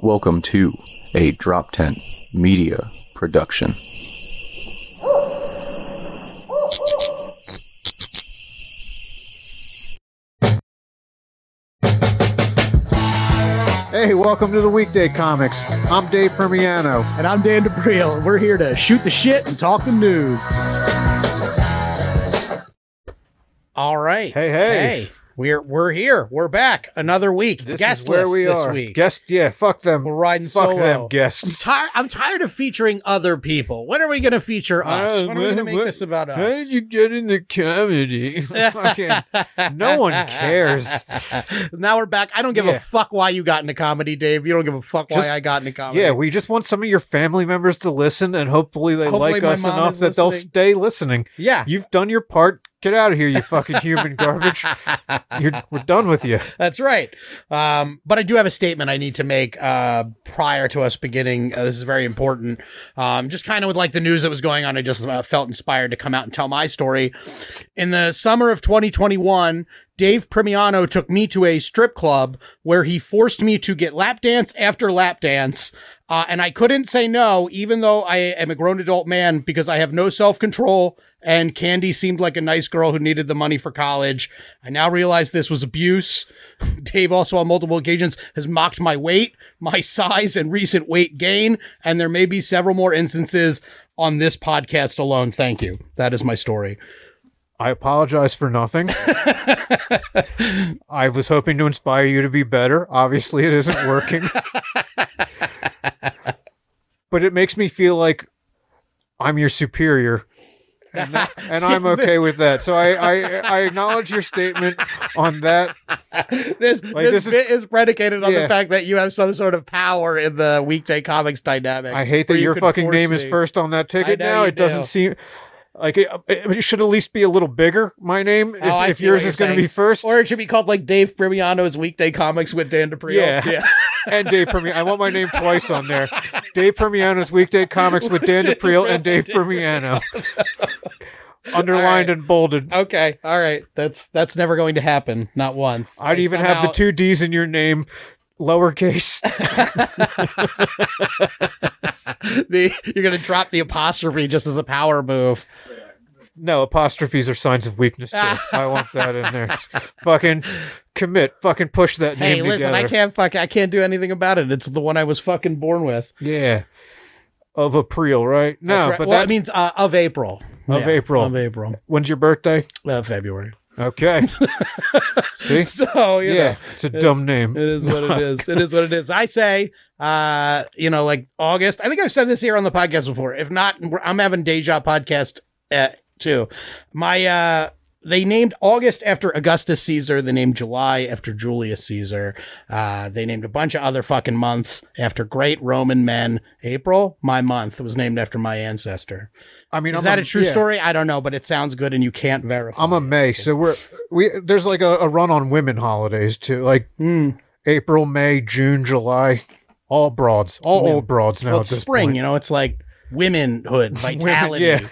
Welcome to a DropTent Media production. Hey, welcome to the Weekday Comics. I'm Dave Primiano. And I'm Dan D'Aprile, and we're here to shoot the shit and talk the news. All right. Hey, hey. Hey, we're we're here. We're back. Another week. This Guest is where list we this are. week. Guest, yeah, fuck them. We're riding fuck solo. them I'm guests. tired. I'm tired of featuring other people. When are we going to feature us? Uh, when are we going to make what- this about us? How did you get into comedy? Fucking, no one cares. now we're back. I don't give Yeah. a fuck why you got into comedy, Dave. You don't give a fuck why I got into comedy. Yeah, we just want some of your family members to listen, and hopefully they Hopefully like us enough that they'll stay listening. yeah. You've done your part. Get out of here, you fucking human garbage. You're, we're done with you. That's right. Um, but I do have a statement I need to make uh, prior to us beginning. Uh, this is very important. Um, just kind of with like the news that was going on, I just uh, felt inspired to come out and tell my story. In the summer of 2021, Dave Primiano took me to a strip club where he forced me to get lap dance after lap dance. Uh, and I couldn't say no, even though I am a grown adult man, because I have no self control. And Candy seemed like a nice girl who needed the money for college. I now realize this was abuse. Dave also on multiple occasions has mocked my weight, my size, and recent weight gain. And there may be several more instances on this podcast alone. Thank you. That is my story. I apologize for nothing. I was hoping to inspire you to be better. Obviously, it isn't working. but it makes me feel like I'm your superior. And, that- and I'm okay with that. So I, I I acknowledge your statement on that. This, Like, this, this is- bit is predicated on Yeah. the fact that you have some sort of power in the weekday comics dynamic. I hate that you your fucking name is first on that ticket now. It doesn't seem like it, it should at least be a little bigger. My name, if, Oh, if yours is going to be first. Or it should be called like Dave Primiano's Weekday Comics with Dan D'Aprile. Yeah. and Dave Primiano. I want my name twice on there. Dave Primiano's Weekday Comics with Dan D'Aprile and Dave Primiano. Underlined right. and bolded. Okay. All right. That's that's never going to happen. Not once. I'd I even have the two D's in your name, lowercase. the you're gonna drop the apostrophe just as a power move. No, apostrophes are signs of weakness too. I want that in there. fucking commit. Fucking push that Hey, name Hey, listen, I can't fuck I can't do anything about it. It's the one I was fucking born with. Yeah. Of April, right? No, right. but well, that means uh, of April. Of Yeah, April. Of April. when's your birthday? Uh, February. Okay. See? So you Yeah, know, it's a dumb name. It is what it is. It is what it is. I say, uh, you know, like August. I think I've said this here on the podcast before. If not, I'm having Deja podcast uh, too. My uh, they named August after Augustus Caesar. They named July after Julius Caesar. Uh, they named a bunch of other fucking months after great Roman men. April, my month, was named after my ancestor. I mean, Is I'm that a, true yeah. story? I don't know, but it sounds good, and you can't verify. I'm a. May, so we're we. There's like a, a run on women holidays too, like Hmm. April, May, June, July, all broads, all Women. old broads now Well, it's spring, point. you know, it's like womenhood, Women, vitality. yeah,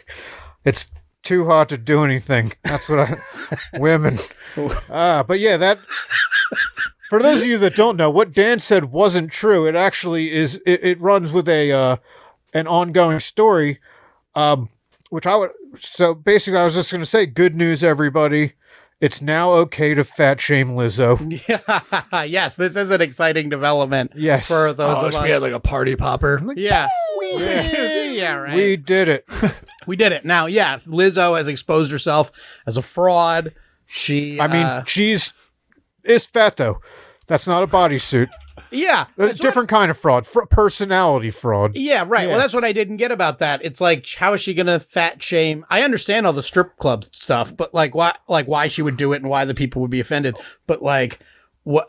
it's too hot to do anything. That's what I women. Ah, but yeah, that. For those of you that don't know, what Dan said wasn't true. It actually is. It, it runs with a uh, an ongoing story, um, which I would. So basically, I was just going to say, good news, everybody. It's now okay to fat shame Lizzo. Yeah, yes, this is an exciting development Yes. for those oh, of us. we had like a party popper. Like, yeah. Yeah. yeah, right. We We, did it. We did it. Now, yeah, Lizzo has exposed herself as a fraud. She, I mean, uh, she's is fat though. That's not a bodysuit. Yeah, A different kind of fraud. Fr- personality fraud. yeah, right. Yeah. Well, that's what I didn't get about that. It's like, how is she gonna fat shame? I understand all the strip club stuff, but like, why, like, why she would do it and why the people would be offended. But like, what?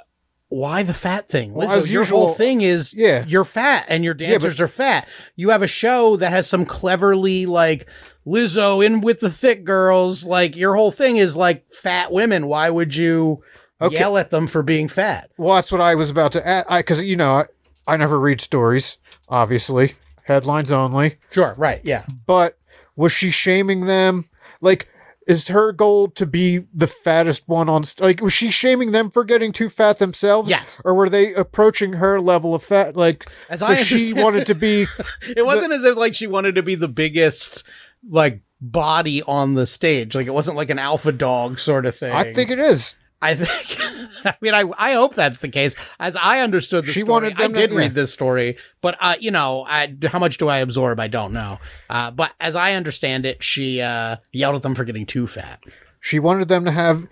Why the fat thing? Well, Lizzo, your usual- whole thing is Yeah. you're fat and your but- dancers are fat. You have a show that has some cleverly like Lizzo in with the thick girls. Like your whole thing is like fat women. Why would you Okay. yell at them for being fat? Well, that's what I was about to add. Because you know, I, I never read stories. Obviously, headlines only. Sure, right, yeah. But was she shaming them? Like, is her goal to be the fattest one on st- like was she shaming them for getting too fat themselves Yes. or were they approaching her level of fat like As so I she wanted to be It wasn't as if like she wanted to be the biggest like body on the stage. Like it wasn't like an alpha dog sort of thing. i think it is I think. I mean, I I hope that's the case. As I understood the She story, wanted I them to- did yeah. read this story, but uh, you know, I, how much do I absorb? I don't know. Uh, but as I understand it, she uh, yelled at them for getting too fat. she wanted them to have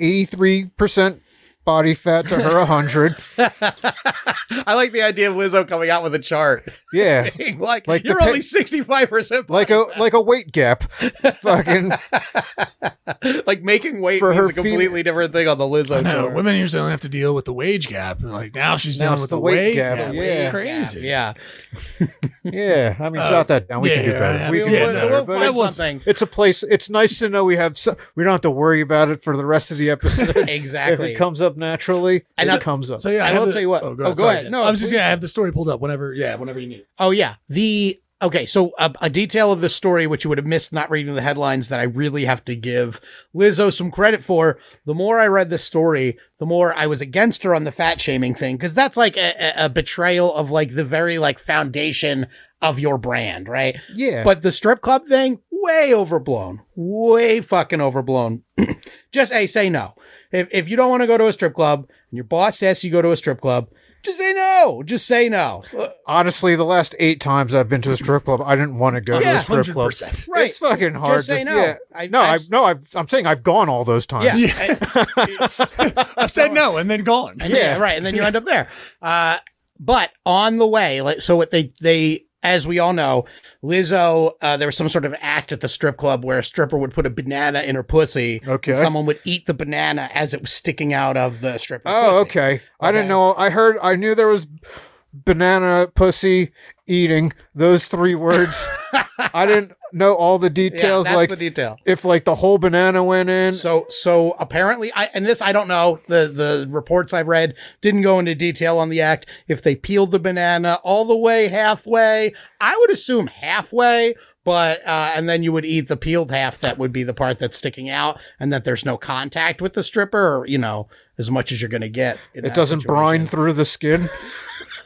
83% body fat to her 100 I like the idea of Lizzo coming out with a chart, yeah like, Like "You're pe- only sixty five percent." like a like a weight gap fucking like making weight For means her a completely different thing on the Lizzo No, tour. women usually only have to deal with the wage gap. Like now she's Now dealing with the the, weight weight gap, gap. yeah. It's crazy. Yeah. yeah i mean Uh, jot that down we yeah, can do better yeah. we Yeah, can we'll- do better we'll but find it's- something. it's a place it's nice to know we have so, we don't have to worry about it for the rest of the episode exactly. if Exactly. it comes up naturally And it comes up So yeah, I, I will the- tell you what- Oh, oh, go sorry, ahead. No, I was just gonna have the story pulled up whenever. Yeah, whenever you need. Oh yeah, the okay. So a, a detail of the story which you would have missed not reading the headlines that I really have to give Lizzo some credit for. The more I read the story, the more I was against her on the fat shaming thing because that's like a, a- a betrayal of like the very like foundation of your brand, right? yeah But the strip club thing, way overblown. Way fucking overblown. just a say no. If if you don't want to go to a strip club and your boss says you go to a strip club, just say no. Just say no. Honestly the last eight times i've been to a strip club i didn't want to go to a strip hundred club. Right. it's fucking hard Just say to- no. yeah. I- no I- I, no I've, i'm saying i've gone all those times Yeah. I've said no and then gone. And yeah, right. And then you end up there. Uh, but on the way, like, so what they, they, as we all know, Lizzo, uh, there was some sort of act at the strip club where a stripper would put a banana in her pussy. Okay. And someone would eat the banana as it was sticking out of the stripper. Oh, pussy. okay. I Okay. didn't know. I heard. I knew there was banana pussy eating. Those three words. I didn't know all the Yeah, details. that's like the detail. if like the whole banana went in. So, so apparently, I and this I don't know. The the reports I've read didn't go into detail on the act. If they peeled the banana all the way halfway, I would assume halfway. But uh, and then you would eat the peeled half. That would be the part that's sticking out, and that there's no contact with the stripper, or you know, as much as you're going to get. it doesn't brine through the skin.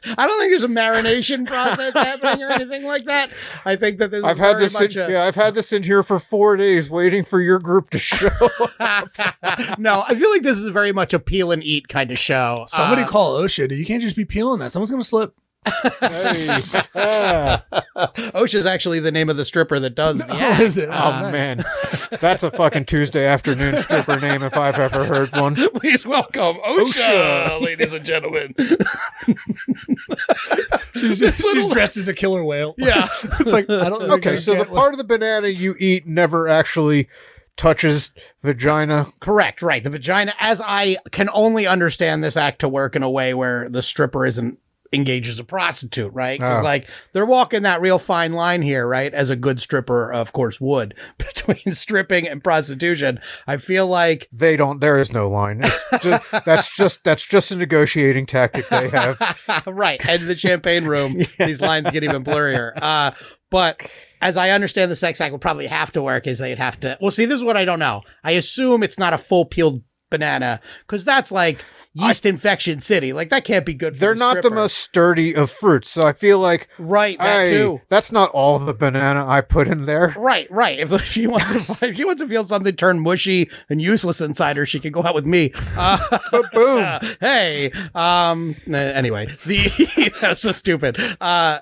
I don't think there's a marination process happening or anything like that. I think that this I've had very this. In, much a- yeah, I've had this in here for four days, waiting for your group to show. up. no, I feel like this is very much a peel and eat kind of show. Somebody Uh, call OSHA. dude. You can't just be peeling that. Someone's gonna slip. Hey. OSHA's actually the name of the stripper that does the Oh, act. is it? Oh nice. man, that's a fucking Tuesday afternoon stripper name if I've ever heard one. Please welcome OSHA, ladies and gentlemen. She's, just, she's dressed as a killer whale. Yeah. it's like I don't. think Okay, so the get part of the banana you eat never actually touches vagina. Correct, right. The vagina, as I can only understand this act to work in a way where the stripper isn't engaged as a prostitute, right? Because, Oh. like, they're walking that real fine line here, right? As a good stripper, of course, would between stripping and prostitution. I feel like They don't. There is no line. Just, that's just that's just a negotiating tactic they have. right. And the champagne room, these lines get even blurrier. Uh, but as I understand the sex act would probably have to work is they'd have to, well, see, this is what I don't know. I assume it's not a full peeled banana because that's like yeast infection city. Like that can't be good for They're the not the most sturdy of fruits, so I feel like right. That I, too. that's not all the banana I put in there. Right, right. If she wants to, if she wants to feel something turn mushy and useless inside her, she can go out with me. Uh, Boom. hey, um, uh, anyway, the that's so stupid. Uh,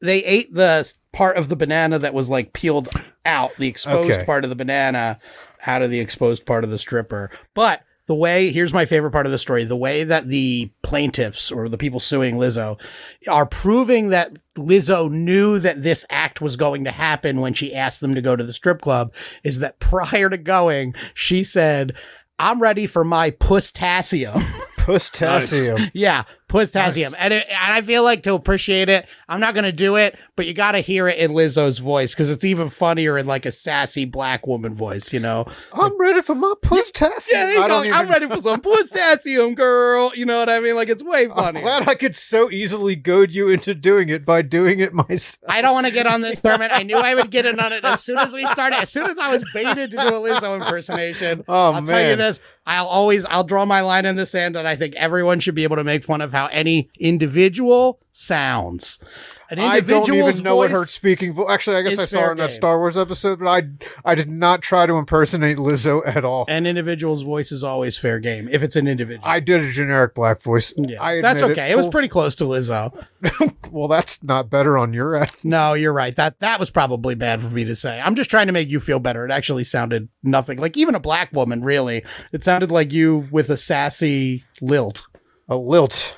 they ate the part of the banana that was like peeled out, the exposed Okay. part of the banana out of the exposed part of the stripper. But the way here's my favorite part of the story the way that the plaintiffs or the people suing Lizzo are proving that Lizzo knew that this act was going to happen when she asked them to go to the strip club is that prior to going, she said, I'm ready for my pustassium. Pustassium. yeah, Pusstassium. And, it, and I feel like to appreciate it, I'm not going to do it, but you got to hear it in Lizzo's voice because it's even funnier in like a sassy black woman voice, you know? I'm ready for my test. Yeah, I go. don't even, I'm ready for some Pusstassium, girl. You know what I mean? Like it's way I'm funny. glad I could so easily goad you into doing it by doing it myself. I don't want to get on this permit. I knew I would get in on it as soon as we started. As soon as I was baited to do a Lizzo impersonation. Oh, I'll tell you this. I'll always I'll draw my line in the sand, and I think everyone should be able to make fun of how any individual sounds. An I don't even know what her speaking voice. Actually, I guess I saw her in that game. Star Wars episode, but I I did not try to impersonate Lizzo at all. An individual's voice is always fair game if it's an individual. I did a generic black voice. yeah, that's okay. It, was pretty close to Lizzo. well. That's not better on your end. No, you're right. That that was probably bad for me to say. I'm just trying to make you feel better. It actually sounded nothing like even a black woman. Really, it sounded like you with a sassy lilt. A lilt.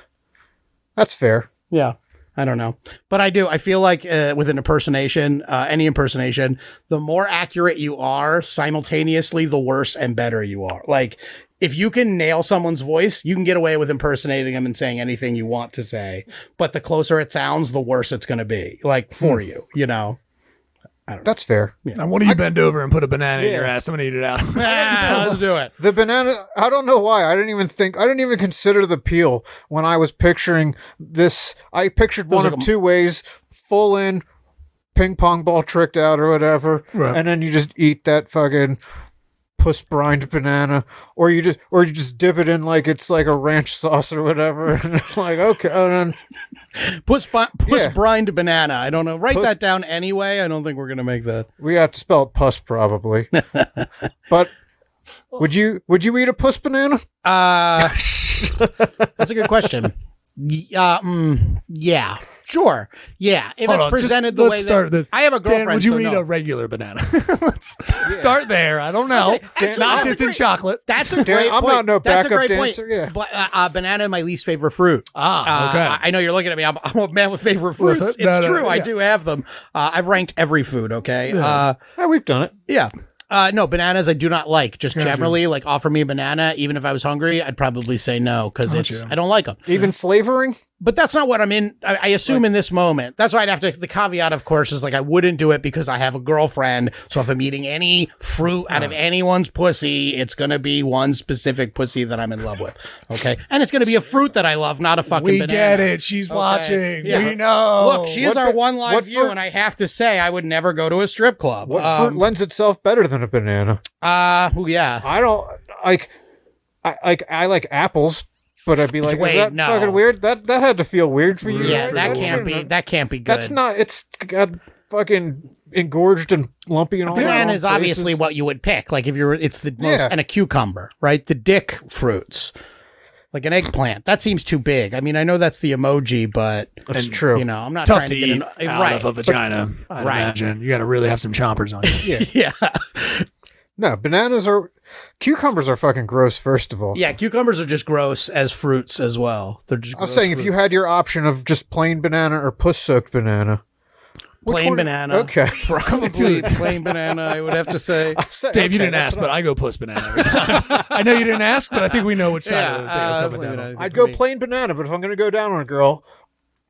That's fair. Yeah. I don't know. But I do. I feel like uh, with an impersonation, uh, any impersonation, the more accurate you are, simultaneously, the worse and better you are. Like, if you can nail someone's voice, you can get away with impersonating them and saying anything you want to say. But the closer it sounds, the worse it's going to be, like for you, you know? That's fair. Now, why don't you bend over and put a banana in your ass? I'm gonna eat it out. Ah, let's do it. The banana. I don't know why. I didn't even think. I didn't even consider the peel when I was picturing this. I pictured one like of a- two ways: full in, ping pong ball tricked out or whatever, Right. and then you just eat that fucking puss brined banana, or you just or you just dip it in like it's like a ranch sauce or whatever. And it's like okay, and then Puss, bi- puss Yeah. brined banana. I don't know. Write Puss- that down anyway. I don't think we're going to make that. we have to spell it puss probably. but would you would you eat a puss banana? Uh, that's a good question. Uh, mm, yeah, sure. Yeah, if Hold it's on, just presented the let's way start that this. I have a girlfriend. Dan, would you so eat no. a regular banana? Let's start there. I don't know. actually, Not dipped in chocolate. That's a Dan, great I'm point. not no That's a backup great dancer, point. yeah. But uh, uh, banana, my least favorite fruit. Ah, Uh, okay. I I know you're looking at me. I'm, I'm a man with favorite fruits. Listen, it's no, no, true. I do have them. Uh, I've ranked every food. Okay. Uh, Yeah, we've done it. yeah. Uh, no, bananas I do not like. Just generally, like offer me a banana, even if I was hungry, I'd probably say no because it's I don't like them. Even flavoring. But that's not what I'm in. I, I assume in this moment. That's why I'd have to. The caveat, of course, is like I wouldn't do it because I have a girlfriend. So if I'm eating any fruit out of anyone's pussy, it's gonna be one specific pussy that I'm in love with. Okay, and it's gonna be a fruit that I love, not a fucking. we banana. get it. She's Okay. watching. Yeah. We know. Look, she is What our the- one live view, fruit- and I have to say, I would never go to a strip club. What Um, fruit lends itself better than a banana? uh, yeah. I don't like. I like. I like apples, but I'd be like, Wait, is that no. fucking weird? That that had to feel weird for you. Yeah, that That can't be. shouldn't- That can't be good. That's not. It's got fucking engorged and lumpy and all. the Banana wrong is obviously what you would pick. Like if you're, it's the most, Yeah. and a cucumber, right? The dick fruits, like an eggplant. That seems too big. I mean, I know that's the emoji, but That's true. you know, I'm not Tough trying to to, get eat an, out right. of a vagina. I'd Right. imagine you got to really have some chompers on you. Yeah. yeah, no, bananas are. Cucumbers are fucking gross. First of all, yeah. Cucumbers are just gross as fruits as well. They're just. I was gross saying if you had your option of just plain banana or puss soaked banana. plain one- banana, Okay. probably plain banana. I would have to say. Dave, you didn't ask, but I go puss banana every time. I know you didn't ask, but I think we know which side Yeah, of the thing uh, I'm coming down. banana. on. I'd go plain banana, but if I'm gonna go down on a girl,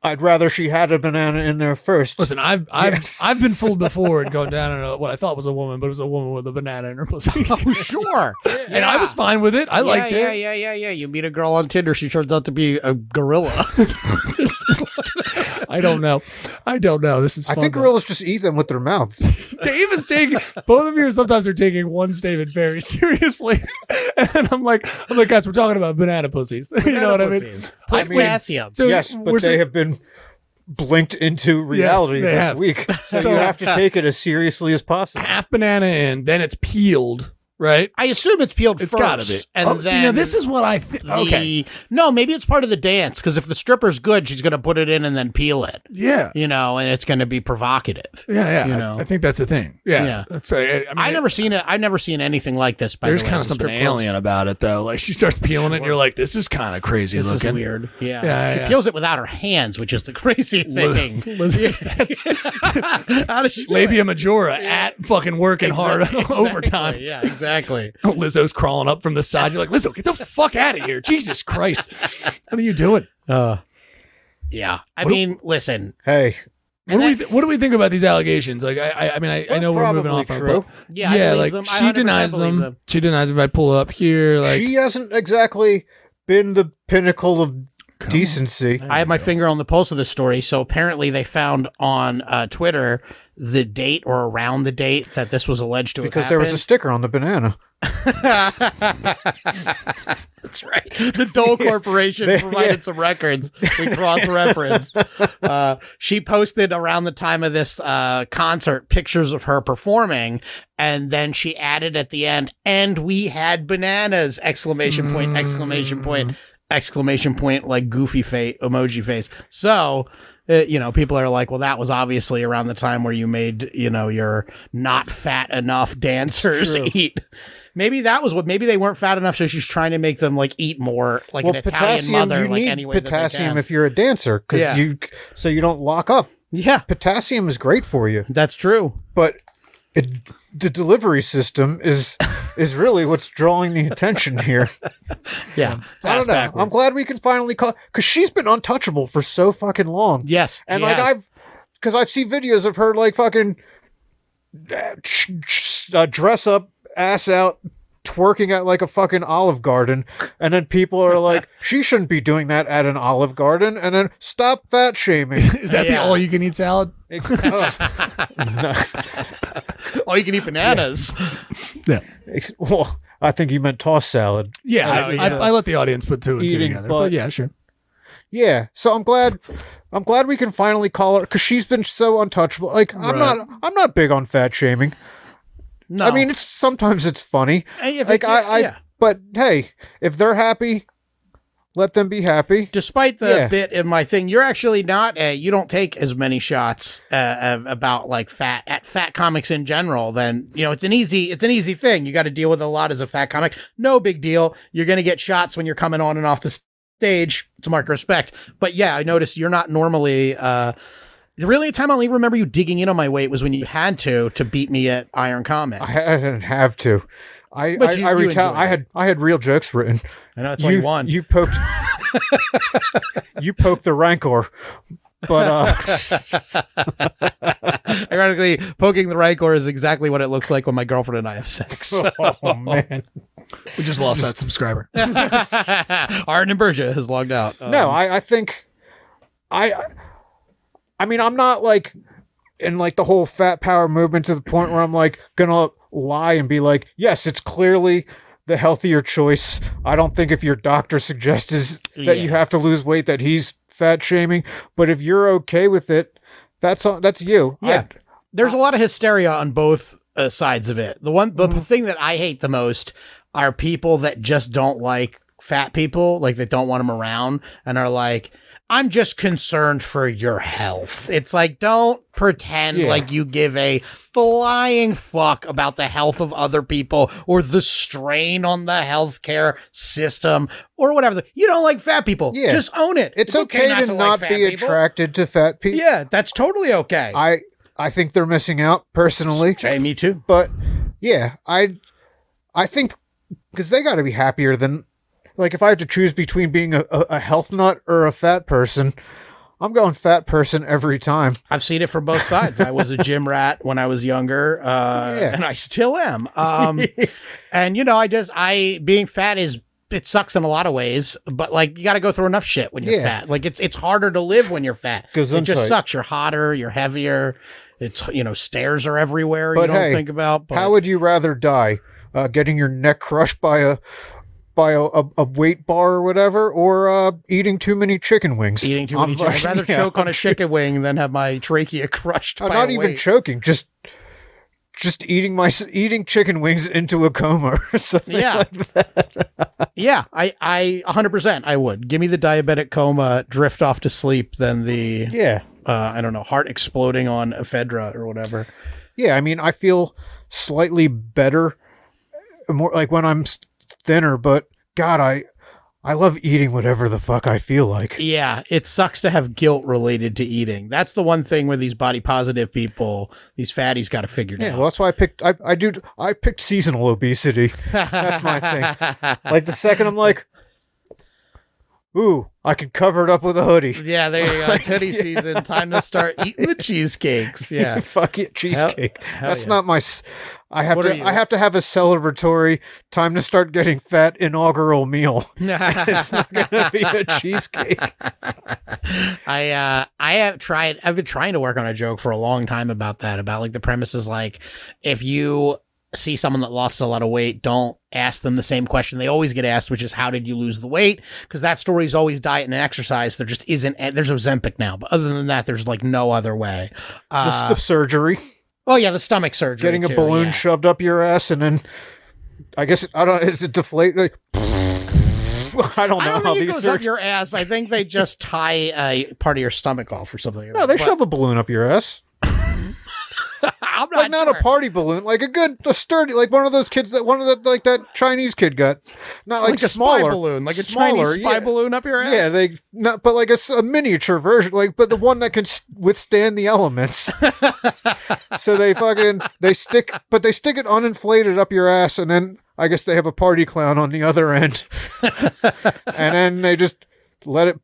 I'd rather she had a banana in there first. Listen, I've I've Yes. I've been fooled before and gone down on a, what I thought was a woman, but it was a woman with a banana in her pussy. Oh, sure. and I was fine with it. I liked it. Yeah, yeah, yeah, yeah. You meet a girl on Tinder, she turns out to be a gorilla. I don't know. I don't know. This is. I think though. gorillas just eat them with their mouths. Dave is taking both of you. Sometimes are taking one statement very seriously, and I'm like, I'm like, guys, we're talking about banana pussies. you know what I mean? pussies. I mean, Potassium. so yes, but they saying- have been blinked into reality they this have. week. So, So- you have to take it as seriously as possible. half banana in, then it's peeled, right? I assume it's peeled It's first. gotta be. And oh, then see, now this is what I think. the- Okay, No, maybe it's part of the dance because if the stripper's good, she's going to put it in and then peel it. yeah, You know, and it's going to be provocative. yeah, yeah. You I- know. I, think that's a thing. Yeah, Yeah. That's a, I, mean, I never seen it. I've never seen anything like this. By There's the way, kind on of something strip clubs. alien about it, though. Like she starts peeling it, and you're like, "This is kind of crazy This looking." is weird. Yeah, Yeah, she yeah. peels it without her hands, which is the crazy thing. How does she do it? Labia majora at fucking working hard Exactly, overtime. Yeah, exactly. Exactly. Lizzo's crawling up from the side. You're like, Lizzo, get the fuck out of here. Jesus Christ. What are you doing? Uh, yeah. I What do- mean, listen. Hey, What do, we that's- what do we think about these allegations? Like, I, I, I mean, I, I know we're moving probably off, of, true. but Yeah, yeah, believe like them. She 100% denies believe them. She denies them. If I pull up here, like, she hasn't exactly been the pinnacle of Come decency. I have my finger on the pulse of this story. So apparently, they found on uh, Twitter the date or around the date that this was alleged to have Because there was a sticker on the banana. That's right. The Dole Corporation They- provided yeah. some records. We cross-referenced. Uh, she posted around the time of this uh, concert pictures of her performing, and then she added at the end, "And we had bananas!" Exclamation point! Exclamation point! Exclamation point! Like goofy face emoji face. So. Uh, you know, people are like, well, that was obviously around the time where you made, you know, your not fat enough dancers eat. Maybe that was what. Maybe they weren't fat enough, so she's trying to make them like eat more, like well, an Italian potassium, mother, you like need any way that they potassium if you're a dancer, because Yeah. you so you don't lock up. yeah, Potassium is great for you, that's true. but it, the delivery system is is really what's drawing the attention here. Yeah, I don't know. I'm glad we can finally call because she's been untouchable for so fucking long. yes, and she like has. I've because I've seen videos of her like fucking uh, ch- ch- uh, dress up, ass out, twerking at like a fucking Olive Garden, and then people are like, she shouldn't be doing that at an Olive Garden, and then stop fat shaming. is that Yeah. the all you can eat salad? oh, you can eat bananas. Yeah. Ex- well, I think you meant tossed salad. Yeah, I, I, yeah. I let the audience put two and two Eating together. butt. But yeah, sure. Yeah, so I'm glad. I'm glad we can finally call her because she's been so untouchable. Like I'm Right. not. I'm not big on fat shaming. No, I mean, it's sometimes it's funny. Hey, if like it- I, I yeah. but hey, if they're happy, let them be happy. despite the Yeah. bit in my thing, you're actually not. Uh, you don't take as many shots uh, about like fat at fat comics in general. Then you know it's an easy it's an easy thing. You got to deal with a lot as a fat comic. No big deal. You're gonna get shots when you're coming on and off the stage to mark respect. But yeah, I noticed you're not normally. Uh, the really time I only remember you digging in on my weight was when you had to to beat me at Iron Comic. I didn't have to. I But I, you- I, you retal- I had I had real jokes written. I know that's why you won. You poked. you poked the rancor, but uh, Ironically, poking the Rancor is exactly what it looks like when my girlfriend and I have sex. oh man. We just lost that subscriber. Arden and Bergia has logged out. No, I, I think I I mean I'm not like in like the whole fat power movement to the point where I'm like gonna lie and be like, yes, it's clearly the healthier choice. I don't think if your doctor suggests is that you have to lose weight that he's fat shaming. But if you're okay with it, that's on that's you. I- Yeah. There's a lot of hysteria on both uh, sides of it. The one, the Mm-hmm. thing that I hate the most are people that just don't like fat people, like that don't want them around, and are like, "I'm just concerned for your health." It's like, don't pretend Yeah. like you give a flying fuck about the health of other people or the strain on the healthcare system or whatever. You don't like fat people. Yeah. Just own it. it's, okay, to, like not fat be people. attracted to fat people. Yeah, that's totally okay. I I think they're missing out personally. Hey, me too. But yeah, I I think because they got to be happier than like if I have to choose between being a, a, health nut or a fat person, I'm going fat person every time. I've seen it from both sides. I was a gym rat when I was younger, uh, Yeah. and I still am. Um, and you know, I just I being fat is it sucks in a lot of ways, but like you got to go through enough shit when you're Yeah. fat. Like it's it's harder to live when you're fat. It just sucks. You're hotter. You're heavier. It's you know stairs are everywhere. But you don't hey, think about. But How would you rather die? Uh, getting your neck crushed by a by a, a, a weight bar or whatever, or uh, eating too many chicken wings? eating too many. I'd rather yeah, choke on a chicken wing than have my trachea crushed. Uh, not even weight. choking, just just eating my eating chicken wings into a coma or something. Yeah. like yeah, I, I, 100% I would. Give me the diabetic coma, drift off to sleep than the, Yeah. uh, I don't know, heart exploding on ephedra or whatever. Yeah, I mean, I feel slightly better, more like when I'm thinner. But God, I, I love eating whatever the fuck I feel like. Yeah, it sucks to have guilt related to eating. That's the one thing where these body positive people, these fatties, got to figure it Yeah, out. well, that's why I picked. I, I do. I picked seasonal obesity. That's my thing. Like the second I'm like, ooh, I can cover it up with a hoodie. Yeah, there you go. It's hoodie season. Time to start eating the cheesecakes. Yeah. Fuck it, cheesecake. hell That's yeah. not my. I have What to. I have to have a celebratory time to start getting fat inaugural meal. it's not gonna be a cheesecake. I uh I have tried I've been trying to work on a joke for a long time about that about like the premise is like if you see someone that lost a lot of weight don't ask them the same question they always get asked which is how did you lose the weight because that story is always diet and exercise there just isn't there's Ozempic now but other than that there's like no other way uh, the surgery, oh yeah the stomach surgery getting a too, balloon yeah. shoved up your ass, and then I guess I don't. Is it deflate? Like, I don't know I don't how these goes up your ass. I think they just tie a part of your stomach off or something. No, they But shove a balloon up your ass. I'm like not sure. a party balloon, like a good, a sturdy, like one of those kids that one of the like that Chinese kid got, not like, like a smaller spy balloon, like a smaller, Chinese spy yeah. balloon up your ass. Yeah, they not, but like a miniature version, like but the one that can withstand the elements. so they fucking they stick, but they stick it uninflated up your ass, and then I guess they have a party clown on the other end, and then they just let it.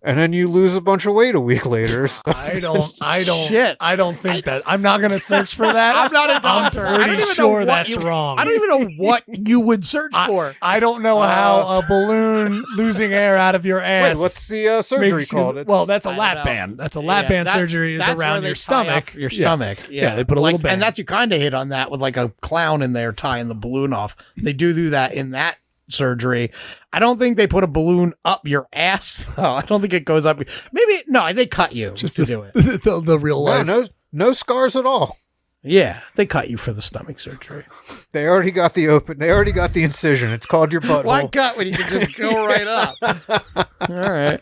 And then you lose a bunch of weight a week later. So I don't. I don't. Shit. I don't think that. I'm not going to search for that. I'm not a doctor. I I'm pretty sure that's you- wrong. I don't even know what you would search for. I don't know how a balloon losing air out of your wait, ass. what's the uh, surgery makes you- called? It's- well, that's a I lap band. That's a lap Yeah, band that's- surgery is around your stomach. off Your Yeah. stomach. Yeah. Yeah, they put a Like- little band. And that you kind of hit on that with like a clown in there tying the balloon off. They do do that in that surgery. I don't think they put a balloon up your ass though. I don't think it goes up. Maybe no, they cut you Just to this, do it. the, the real no, life. no, no scars at all. Yeah, they cut you for the stomach surgery. They already got the open. They already got the incision. It's called your butthole. Why cut when you can just go right up? All right.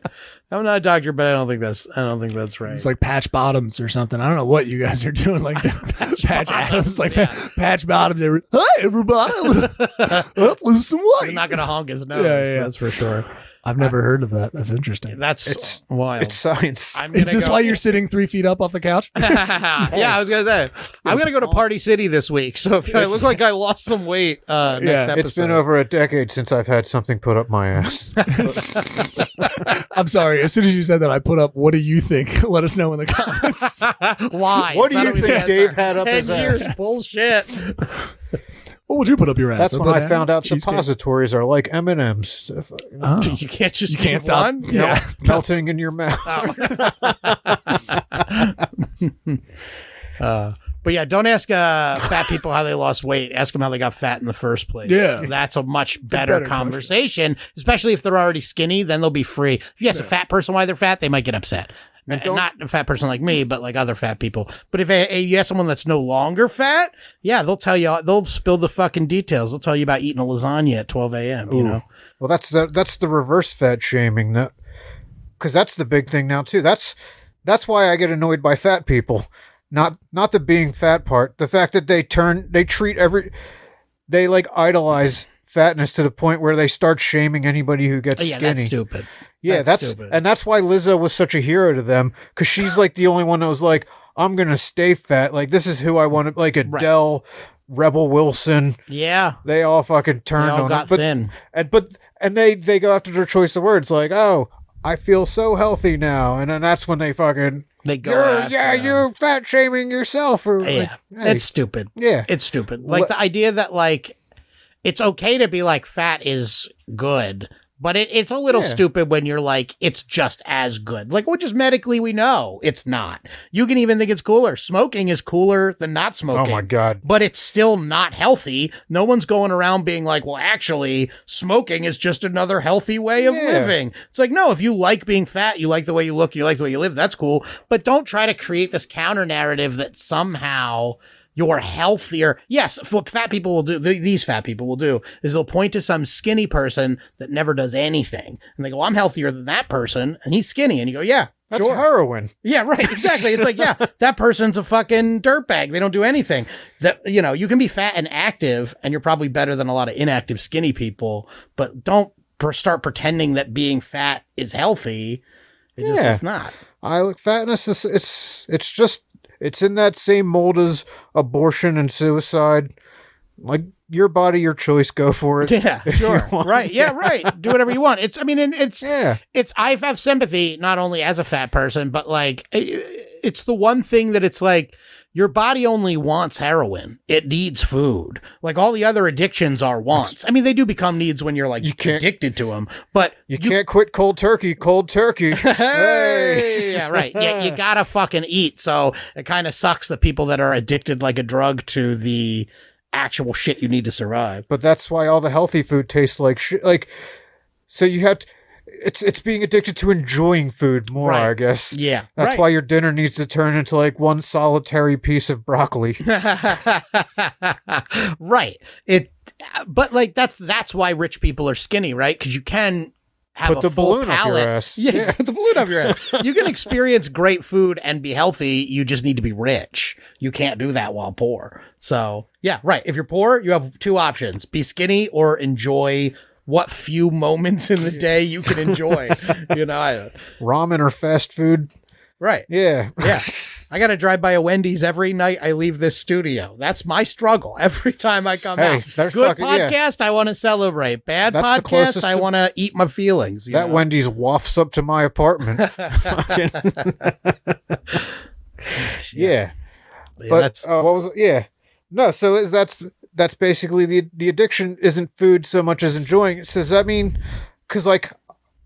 I'm not a doctor, but I don't think that's I don't think that's right. It's like patch bottoms or something. I don't know what you guys are doing. Like patch, Adams, like yeah. patch bottoms. Were, Hi everybody, let's lose some weight. You're not gonna honk his nose. Yeah, yeah. That's for sure. I've never heard of that. That's interesting. That's It's- wild. It's science. I'm Is this go- why you're sitting three feet up off the couch? yeah, I was gonna say I'm gonna go to Party City this week. So if I look like I lost some weight uh, next Yeah. episode, It's been over a decade since I've had something put up my ass. I'm sorry. As soon as you said that, I put up. What do you think? Let us know in the comments. Why? What do you think? Dave had up Ten his ass? years, bullshit. What would you put up your ass? That's when I banana? found out Cheesecake? suppositories are like M and M's, Oh. You can't just You can't stop. one? Yeah. melting in your mouth. Uh, but yeah, don't ask uh, fat people how they lost weight. Ask them how they got fat in the first place. Yeah. that's a much better, better conversation. Especially if they're already skinny, then they'll be free. If you ask a fat person why they're fat, they might get upset. And not a fat person like me, but like other fat people. But if a, a- you ask someone that's no longer fat, yeah, they'll tell you. They'll spill the fucking details. They'll tell you about eating a lasagna at 12 a.m. You Ooh. know. Well, that's the that's the reverse fat shaming, That, because that's the big thing now too. That's that's why I get annoyed by fat people. Not not the being fat part. The fact that they turn they treat every they like idolize fatness to the point where they start shaming anybody who gets Oh, yeah, skinny. that's stupid. Yeah, That's that's, stupid. and that's why Lizzo was such a hero to them because she's like the only one that was like, I'm gonna stay fat. Like this is who I want to like Adele, Rebel Wilson. Yeah, They all fucking turned all on got it. But thin. and but and they they go after their choice of words like, oh, I feel so healthy now, and then that's when they fucking They go. you're yeah them. you're fat shaming yourself or Yeah, like, hey, it's stupid. yeah It's stupid. Like the idea that like it's okay to be like fat is good, but it, it's a little Yeah. stupid when you're like it's just as good. Like which is medically we know it's not. You can even think it's cooler. Smoking is cooler than not smoking. oh my god But it's still not healthy. No one's going around being like, well, actually, smoking is just another healthy way of Yeah. living. It's like, no, if you like being fat, you like the way you look, you like the way you live, that's cool. But don't try to create this counter narrative that somehow you're healthier. Yes, what fat people will do, th- these fat people will do, is they'll point to some skinny person that never does anything. And they go, well, I'm healthier than that person, and he's skinny. And you go, yeah, that's sure. heroin Yeah, right. Exactly. It's like, yeah, that person's a fucking dirtbag. They don't do anything. That you know, you can be fat and active, and you're probably better than a lot of inactive, skinny people. But don't per- start pretending that being fat is healthy. It just is not. I look fatness is it's it's just it's in that same mold as abortion and suicide. Like your body, your choice. Go for it. Yeah, sure. Right. Yeah, right. Do whatever you want. It's I mean it's Yeah. it's I have sympathy not only as a fat person, but like it's the one thing that it's like your body only wants heroin. It needs food. Like all the other addictions are wants. I mean, they do become needs when you're like You can't- addicted to them, but You, can't quit cold turkey. Cold turkey. Hey, yeah, right. Yeah, you gotta fucking eat. So it kind of sucks that people that are addicted like a drug to the actual shit you need to survive. but that's why all the healthy food tastes like shit. Like, so you have to, it's it's being addicted to enjoying food more. Right. I guess. Yeah, That's right. why your dinner needs to turn into like one solitary piece of broccoli. right. It, but like that's that's why rich people are skinny, right? Because you can have Put a the full balloon up your ass. Yeah, Yeah. put the balloon up your ass. You can experience great food and be healthy. You just need to be rich. You can't do that while poor. So yeah, right. If you're poor, you have two options: be skinny or enjoy what few moments in the day you can enjoy. you know, I, Ramen or fast food. right. Yeah. Yeah. I got to drive by a Wendy's every night I leave this studio. That's my struggle every time I come Hey, out. Good fucking- yeah. podcast, I want to celebrate. Bad That's podcast, I want to eat my feelings. you that know? Wendy's wafts up to my apartment. Yeah. Yeah, But that's uh, what was it? Yeah. No, so is that's that's basically the the addiction isn't food so much as enjoying it. So does that mean cuz like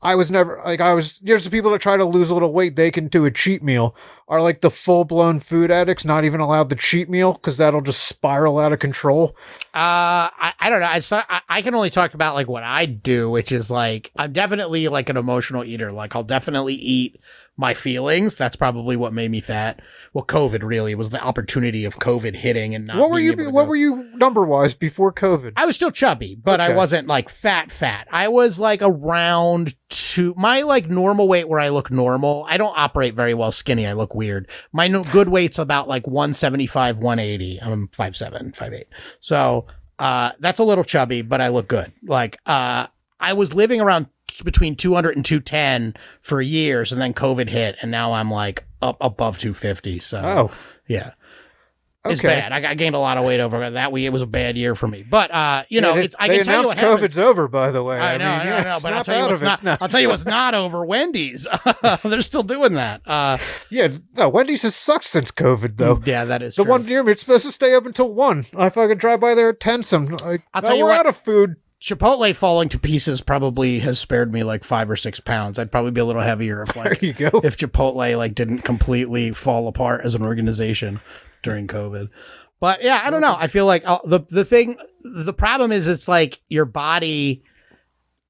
I was never like I was there's the people that try to lose a little weight they can do a cheat meal are like the full-blown food addicts not even allowed the cheat meal cuz that'll just spiral out of control. Uh, I, I don't know. I, saw, I I can only talk about like what I do, which is like I'm definitely like an emotional eater. Like I'll definitely eat my feelings. That's probably what made me fat. Well, COVID really was the opportunity of COVID hitting and not. what were you to what go. were you number-wise before COVID? I was still chubby, but I wasn't like fat, fat. I was like around two. My like normal weight where I look normal. I don't operate very well skinny. I look weird. My no, good weight's about like 175, 180. I'm 5'7, 5'8. So, uh, that's a little chubby, but I look good. Like, uh, I was living around between 200 and 210 for years and then COVID hit and now I'm like up above 250. So, oh, yeah. It's okay. bad. I, I gained a lot of weight over that week. It was a bad year for me. But uh, you know, Yeah, it's I they can tell you what. COVID's over by the way. I know, I know, yeah, I know. But I'll tell you what's not. No. I'll tell you what's not over. Wendy's. They're still doing that. Uh, Yeah, no, Wendy's has sucked since COVID though. yeah, that is The true. one near me, it's supposed to stay up until one. I fucking drive by there at ten. Some like, I'll tell you we're what- out of food. Chipotle falling to pieces probably has spared me like five or six pounds. I'd probably be a little heavier if There like you go. if Chipotle like didn't completely fall apart as an organization during COVID. But yeah, I don't know. I feel like uh, the the thing, the problem is, it's like your body.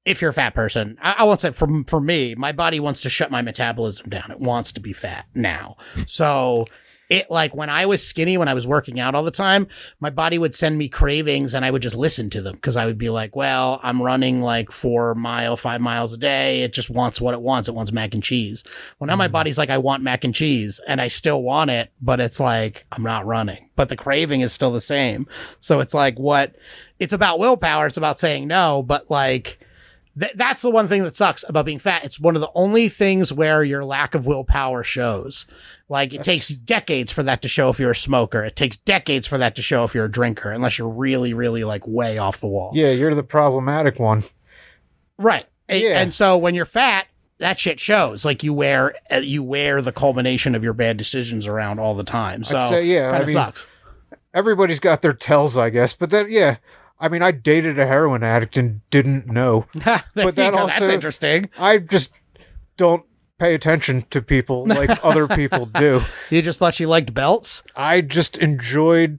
If you're a fat person, I, I won't say for for me, my body wants to shut my metabolism down. It wants to be fat now. So it like when I was skinny, when I was working out all the time, my body would send me cravings, and I would just listen to them because I would be like, "Well, I'm running like four mile, five miles a day. It just wants what it wants. It wants mac and cheese." Well, now my mm. body's like, I want mac and cheese, and I still want it, but it's like I'm not running. But the craving is still the same. So it's like what? It's about willpower. It's about saying no, but like. Th- that's the one thing that sucks about being fat. It's one of the only things where your lack of willpower shows. Like it takes decades for that to show if you're a smoker. It takes decades for that to show if you're a drinker, unless you're really, really like way off the wall. Yeah, you're the problematic one. Right. Yeah. And so when you're fat, that shit shows. Like you wear uh, you wear the culmination of your bad decisions around all the time. So say, yeah, I kind of mean- sucks. Everybody's got their tells, I guess. But then, yeah, I mean, I dated a heroin addict and didn't know. But that go. That's also- interesting. I just don't pay attention to people like other people do. You just thought she liked belts. I just enjoyed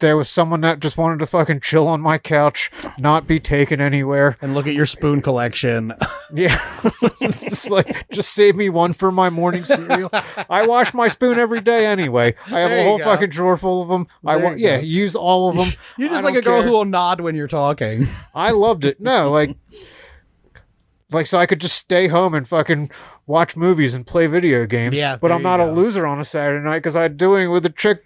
there was someone that just wanted to fucking chill on my couch, not be taken anywhere. And look at your spoon collection. Yeah. it's like, just save me one for my morning cereal. I wash my spoon every day anyway. I have There a whole fucking drawer full of them. I There want, you yeah, use all of them. You're just like a girl care. who will nod when you're talking. I loved it. No, like, like so I could just stay home and fucking watch movies and play video games. Yeah, but I'm not a loser on a Saturday night because I'm doing it with a chick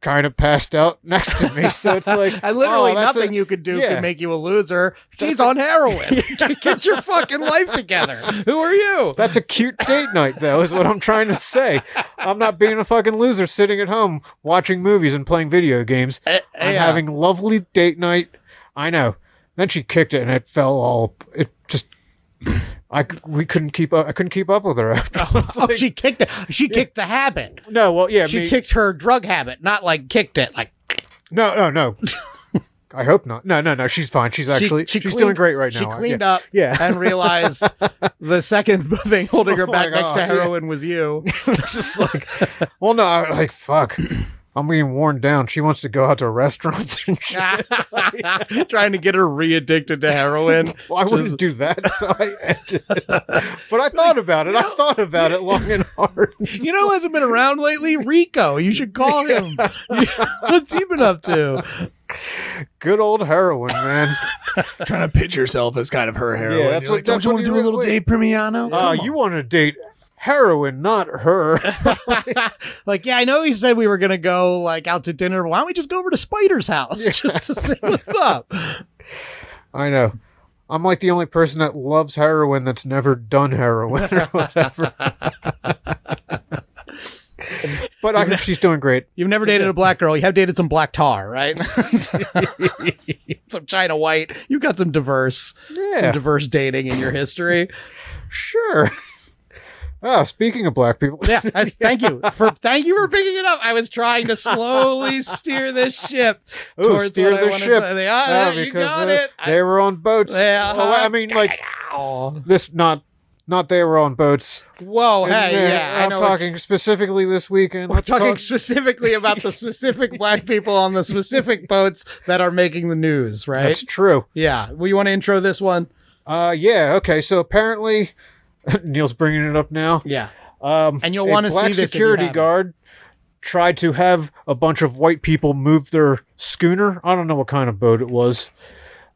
kind of passed out next to me. So it's like And literally oh, nothing a- you could do yeah. can make you a loser. She's on heroin. Get your fucking life together. Who are you? That's a cute date night, though, is what I'm trying to say. I'm not being a fucking loser sitting at home watching movies and playing video games. Eh, I'm yeah. having lovely date night. I know. Then she kicked it and it fell all. It just. I we couldn't keep up. I couldn't keep up with her. After. Oh, she kicked it. She kicked the habit. no, well, yeah, She me- kicked her drug habit, not like kicked it. Like No, no, no. I hope not. No, no, no. She's fine. She's actually she's cleaned- doing great right now. She cleaned yeah. up, Yeah. and realized the second thing holding oh her Oh back my next to God, yeah. heroin was you. Just like, well, no, like fuck. I'm being worn down. She wants to go out to restaurants and shit. Trying to get her re-addicted to heroin. Well, I wouldn't do that. So I ended. But I thought about it. I thought about it long and hard. You know who hasn't been around lately? Rico. You should call him. What's he been up to? Good old heroin, man. Trying to pitch yourself as kind of her heroine. Yeah, that's You're what- like, Don't you want to do a little really- Dave Primiano? Uh, you want to date heroin, not her. Like, yeah, I know he said we were gonna go like out to dinner. Why don't we just go over to Spider's house just to see what's up? I know. I'm like the only person that loves heroin that's never done heroin or whatever. but I she's doing great. You've never dated a black girl. You have dated some black tar, right? some China white. You've got some diverse, some diverse dating in your history. sure. Oh, speaking of black people, Yeah, thank you for thank you for picking it up. I was trying to slowly steer this ship towards steer the ship. to- they- ah, No, you because got uh, it. they were on boats. Yeah, Oh, I mean, like Oh. this, not not they were on boats. Whoa, hey, And, uh, yeah, I'm talking specifically this weekend. We're talking call- specifically about the specific black people on the specific boats that are making the news, right? That's true. yeah. Well, you want to intro this one? Uh, yeah. Okay. So apparently, Neil's bringing it up now. Yeah. Um, And you'll wanna see black this if you security guard tried to have a bunch of white people move their schooner. I don't know what kind of boat it was.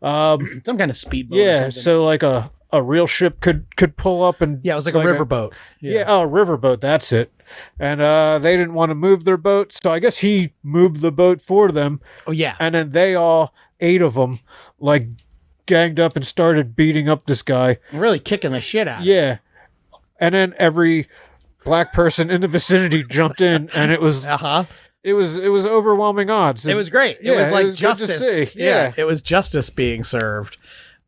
Um, Some kind of speedboat. or yeah. something. So like a a real ship could could pull up and yeah, it was like, a riverboat. Yeah. oh, a riverboat. That's it. And uh, they didn't want to move their boat, so I guess he moved the boat for them, Oh yeah. and then they all eight of them like ganged up and started beating up this guy. really kicking the shit out. Yeah. And then every black person in the vicinity jumped in and it was Uh huh. it was it was overwhelming odds. It was great. It Yeah, was it like was good to justice. see. Yeah. Yeah. it was justice being served.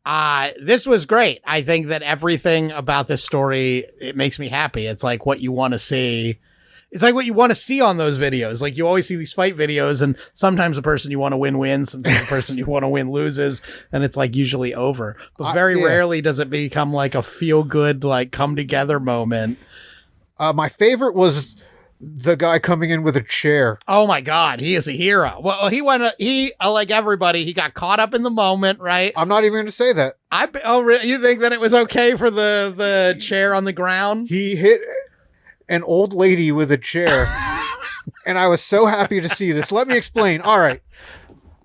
Uh, this was great. I think that everything about this story it makes me happy. It's like what you want to see. It's like what you want to see on those videos. Like you always see these fight videos, and sometimes the person you want to win wins, sometimes the person you want to win loses, and it's like usually over. But Uh, very yeah. rarely does it become like a feel good, like come together moment. uh, my favorite was the guy coming in with a chair. Oh my God, he is a hero. Well, he went. He uh, like everybody. He got caught up in the moment, right? I'm not even going to say that. I oh, you think that it was okay for the the chair on the ground? He hit an old lady with a chair. and I was so happy to see this. Let me explain. All right.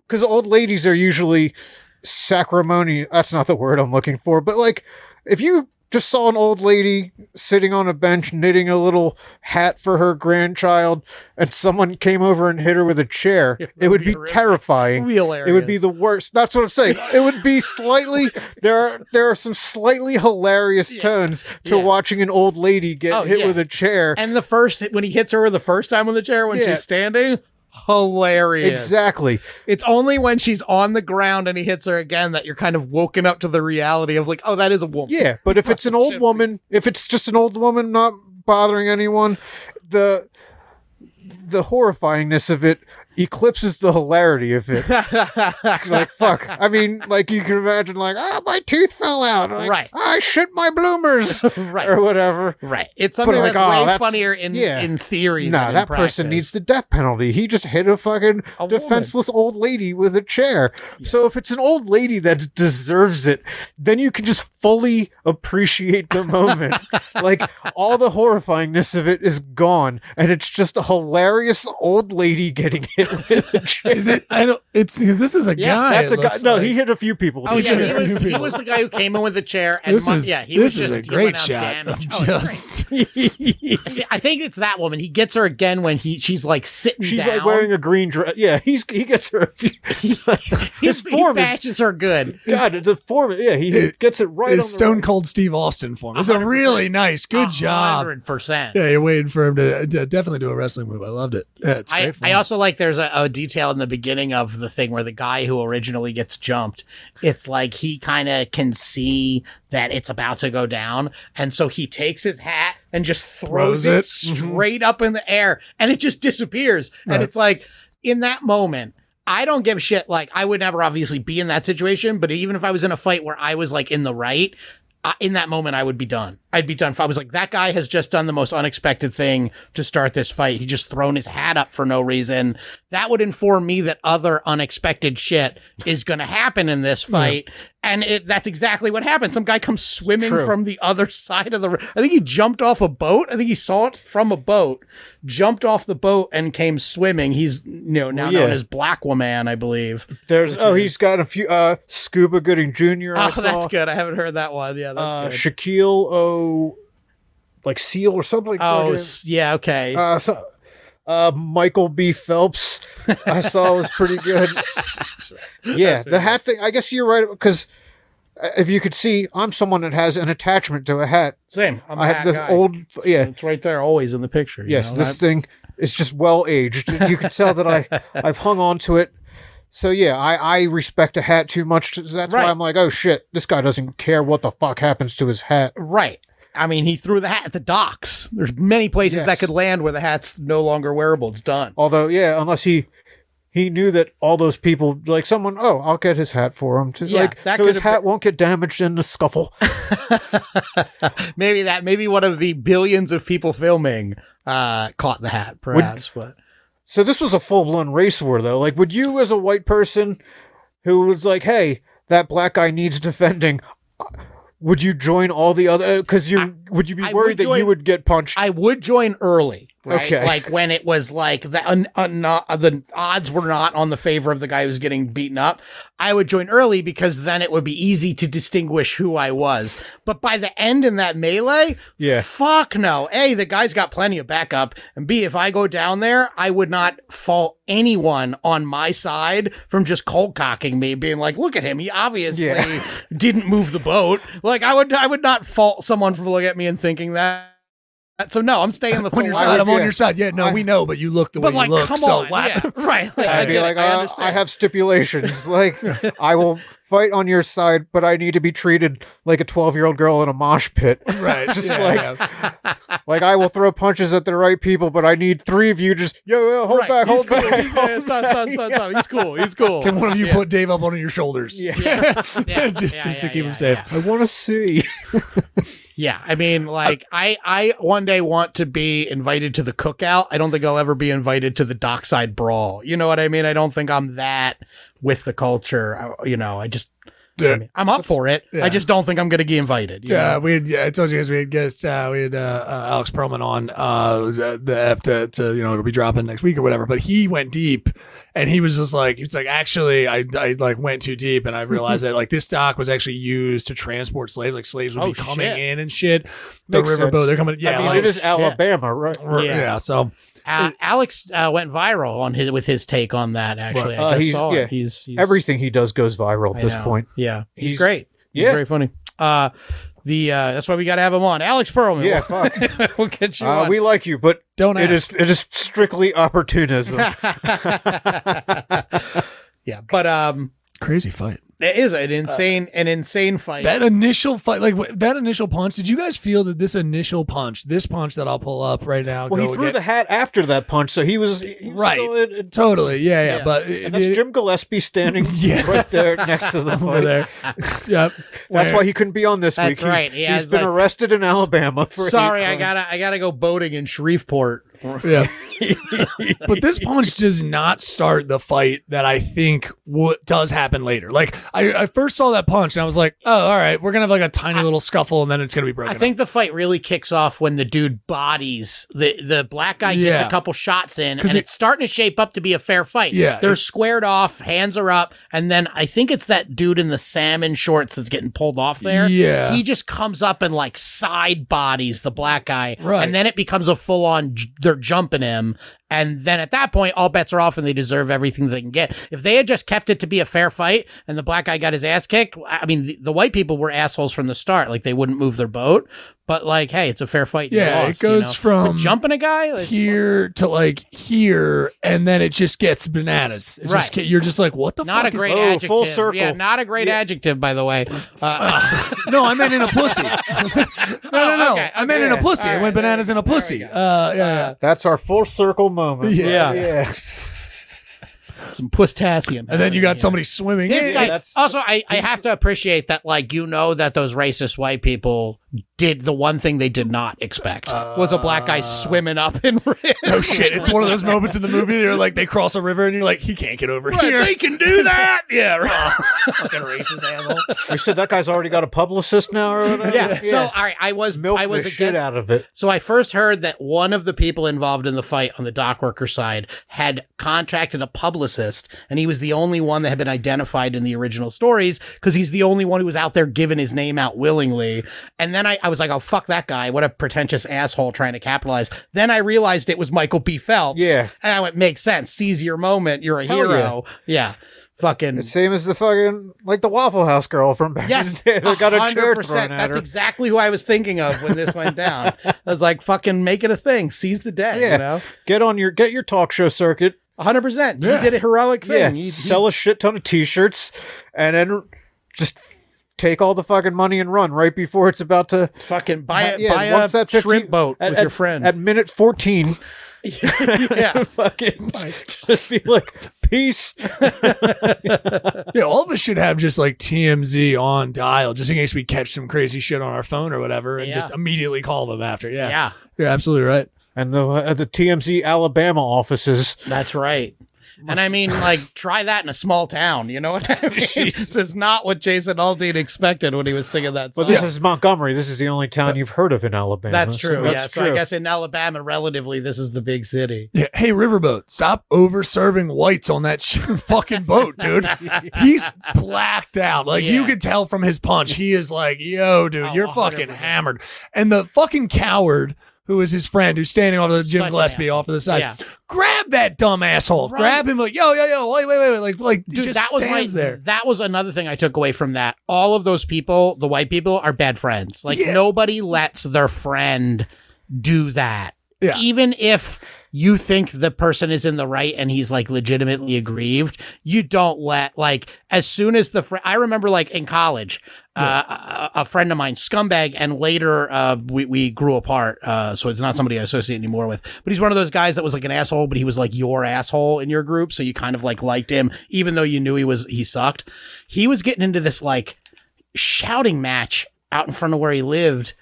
Cuz old ladies are usually sacrimony. That's not the word I'm looking for, but like if you just saw an old lady sitting on a bench knitting a little hat for her grandchild and someone came over and hit her with a chair, it would be be terrifying. It would be the worst. That's what I'm saying. It would be slightly there are there are some slightly hilarious tones to Yeah. watching an old lady get Oh, hit yeah. with a chair. And the first when he hits her the first time with the chair when Yeah. she's standing, hilarious. Exactly. It's only when she's on the ground and he hits her again that you're kind of woken up to the reality of like, oh, that is a woman. Yeah, but if it's an old woman, if it's just an old woman not bothering anyone, the the horrifyingness of it eclipses the hilarity of it. like fuck. I mean, like you can imagine, like ah, my tooth fell out. Like, Right. I shit my bloomers right. or whatever. Right. It's something like, that's oh, way that's- funnier in yeah. in theory. Nah, than in that person needs the death penalty. He just hit a fucking A woman. defenseless old lady with a chair. So if it's an old lady that deserves it, then you can just fully appreciate the moment. like all the horrifyingness of it is gone, and it's just a hilarious old lady getting hit with a chair. Is it? I don't. It's because this is a Yeah, guy. That's a guy. No, like. he hit a few people. Oh He yeah, did. he a few was, he was the guy who came in with the chair. And This mon- is yeah, he this was is just a great shot of. Oh, just. See, I think it's that woman. He gets her again when he she's like sitting She's down. like wearing a green dress. Yeah, he's he gets her. A few, his he, form he is bashes her good. God. It's a form. Yeah, he It- gets it right. Is on the Stone right. Cold Steve Austin form. It's a really nice, good job. Hundred percent. Yeah, you're waiting for him to, to definitely do a wrestling move. I loved it. Yeah, it's great. I. I also like there's a, a detail in the beginning of the thing where the guy who originally gets jumped, it's like he kind of can see that it's about to go down. And so he takes his hat and just throws, Throws it, it. straight up in the air and it just disappears. Right. And it's like, in that moment, I don't give shit. Like, I would never obviously be in that situation, but even if I was in a fight where I was like in the right, uh, in that moment, I would be done. I'd be done. I was like, that guy has just done the most unexpected thing to start this fight. He just thrown his hat up for no reason. That would inform me that other unexpected shit is going to happen in this fight. And it, that's exactly what happened. Some guy comes swimming True. from the other side of the. I think he jumped off a boat. I think he saw it from a boat, jumped off the boat, and came swimming. He's you know now Well, yeah. known as Black Woman, I believe. There's oh, he's got a few. Uh, Scuba Gooding Jr. Oh, that's good. I haven't heard that one. Yeah, that's Uh, good. Shaquille O, like Seal or something. like Oh, yeah, okay. Uh, so, uh, Michael B. Phelps, I saw was pretty good. yeah, the hat thing. I guess you're right because if you could see, I'm someone that has an attachment to a hat. Same. I'm a I have this guy. old, yeah, It's right there, always in the picture. you yes, know, this that- thing is just well aged. You can tell that I I've hung on to it. So yeah, I I respect a hat too much. to- That's Right. why I'm like, oh shit, this guy doesn't care what the fuck happens to his hat. right. I mean, he threw the hat at the docks. There's many places Yes. that could land where the hat's no longer wearable. It's done. Although, yeah, unless he he knew that all those people, like someone, oh, I'll get his hat for him. To, Yeah, like, that so his hat won't get damaged in the scuffle. maybe that, maybe one of the billions of people filming uh, caught the hat, perhaps. but so this was a full blown race war, though. Like, would you, as a white person who was like, hey, that black guy needs defending, would you join all the other? Because you would you be I worried would that you would get punched? I would join early. Right? Okay. Like when it was like the un, un, not, the odds were not on the favor of the guy who was getting beaten up. I would join early because then it would be easy to distinguish who I was. But by the end in that melee, Yeah. fuck no. A, the guy's got plenty of backup. And B, if I go down there, I would not fault anyone on my side from just cold cocking me, being like, look at him. He obviously Yeah. didn't move the boat. Like I would I would not fault someone for looking at me and thinking that. So no, I'm staying the on full your line. side. I'm on yeah. your side. Yeah, no, I- we know, but you look the But way like, you look. come so on, what? yeah, right? Like, I I'd be like, I uh, I have stipulations. like, I will fight on your side, but I need to be treated like a 12 year old girl in a mosh pit. right. Just yeah, like- yeah. Like, I will throw punches at the right people, but I need three of you just, yo, yo hold Right, back, he's hold cool. back. He's, uh, stop, stop, stop, stop. He's cool. He's cool. Can one of you Yeah. put Dave up on your shoulders? Yeah. Yeah. just Yeah, just yeah, to yeah, keep him safe. yeah. I want to see. Yeah, I mean, like, I, I one day want to be invited to the cookout. I don't think I'll ever be invited to the dockside brawl. You know what I mean? I don't think I'm that with the culture. I, you know, I just, Yeah. I mean, I'm up for it. Yeah. I just don't think I'm going to get invited. you know? Uh, we had, yeah, I told you guys we had guests. uh, we had uh, uh, Alex Pearlman on uh, the F to, to, you know, it'll be dropping next week or whatever. But he went deep and he was just like, he's like, actually, I, I like went too deep and I realized that like this dock was actually used to transport slaves. Like slaves would Oh, be coming shit. in and shit. The Makes riverboat, sense. they're coming. Yeah, I mean, like, it is Alabama, right? yeah. Yeah. So Uh, Alex uh, went viral on his with his take on that. Actually, Uh, I just he's- saw yeah. it. He's, he's Everything he does goes viral I at this know. point. Yeah, he's, He's- great. He's yeah. very funny. Uh, the uh, that's why we got to have him on. Alex Pearlman. Yeah, fuck. we'll get you Uh, on. we like you, but don't it ask. is it is strictly opportunism. yeah, but um, Crazy fight. It is an uh, insane, an insane fight. That initial fight, like that initial punch. Did you guys feel that this initial punch, this punch that I'll pull up right now, well, he threw again- the hat after that punch, so he was, he was Right. still in- in- totally, yeah, yeah, Yeah. but and it, that's it- Jim Gillespie standing Yeah. right there next to the over fight. there. yep. That's why he couldn't be on this That's week. He- right. Yeah, he's it's been like- arrested in Alabama for Sorry, I gotta, I gotta go boating in Shreveport Yeah. but this punch does not start the fight that I think what does happen later. Like I, I first saw that punch and I was like, oh, all right, we're gonna have like a tiny little scuffle and then it's gonna be broken. I think the fight really kicks off when the dude bodies the the black guy gets a couple shots in, 'Cause and it- it's starting to shape up to be a fair fight. Yeah, they're it- squared off, hands are up, and then I think it's that dude in the salmon shorts that's getting pulled off there. Yeah. he just comes up and like side bodies the black guy, Right. and then it becomes a full on. They're jumping him. And then at that point, all bets are off and they deserve everything they can get. If they had just kept it to be a fair fight and the black guy got his ass kicked, I mean, the, the white people were assholes from the start. Like they wouldn't move their boat. But like, hey, it's a fair fight. and you Yeah, it lost, you goes know? from But jumping a guy. it's- here to like here, and then it just gets bananas. It just Right. get- you're just like, what the not fuck a is- great Oh, adjective. full circle. Yeah, not a great adjective, by the way. Uh, no, I meant in a pussy. no, no, no. Oh, okay, I meant in a pussy. All I went bananas in a there we pussy. Uh, yeah, yeah. That's our full circle moment. Yeah. yeah. some potassium. And then you got somebody swimming. This in. guy, that's- also, I, I have to appreciate that, like, you know, that those racist white people did the one thing they did not expect was a black guy uh. swimming up in river. No shit. It's one of those moments in the movie they're like they cross a river and you're like, he can't get over here. They can do that. yeah, right. fucking racist asshole. We said that guy's already got a publicist now or whatever. Yeah. So, all right, I was milk I was the shit out of it. So I first heard that one of the people involved in the fight on the dock worker side had contracted a publicist, and he was the only one that had been identified in the original stories because he's the only one who was out there giving his name out willingly. And then I, I was like, oh fuck that guy! What a pretentious asshole trying to capitalize. Then I realized it was Michael B. Phelps. Yeah. and I went, makes sense. Seize your moment. You're a Hell hero. Yeah. Fucking. It's same as the fucking like the Waffle House girl from back Yes, in the day got a chair thrown at That's her. exactly who I was thinking of when this went down. I was like, "Fucking make it a thing, seize the day." Yeah. You know, get on your get your talk show circuit. hundred percent. You did a heroic Yeah, thing. You, you- sell a shit ton of T-shirts, and then just take all the fucking money and run right before it's about to fucking buy it. Yeah, buy a that 50 shrimp boat at, with at- your friend. at minute fourteen. yeah, fucking just be like peace. Yeah, all of us should have just like TMZ on dial just in case we catch some crazy shit on our phone or whatever and Yeah. just immediately call them after. Yeah. yeah, You're absolutely right. And the uh, the TMZ Alabama offices. that's right. And I mean, like, try that in a small town. You know what I mean? this is not what Jason Aldean expected when he was singing that song. Well, this is Montgomery. This is the only town you've heard of in Alabama. that's so true. that's yeah. So I guess in Alabama, relatively, this is the big city. Yeah. Hey, Riverboat, stop over serving whites on that sh- fucking boat, dude. He's blacked out. Like you Yeah. can tell from his punch. He is like, yo, dude, Oh, you're fucking 100%. hammered. And the fucking coward who is his friend who's standing off the Jim Such Gillespie off to the side. Yeah. Grab that dumb asshole. Right. Grab him like, yo, yo, yo, wait, wait, wait, wait. Like, like Dude, just that was my there. that was another thing I took away from that. All of those people, the white people, are bad friends. Like Yeah. nobody lets their friend do that. Yeah. Even if you think the person is in the right and he's like legitimately aggrieved, you don't let like as soon as the friend. I remember like in college, uh, a, a friend of mine, scumbag, and later uh, we we grew apart. Uh, so it's not somebody I associate anymore with. But he's one of those guys that was like an asshole, but he was like your asshole in your group, so you kind of like liked him, even though you knew he was he sucked. He was getting into this like shouting match out in front of where he lived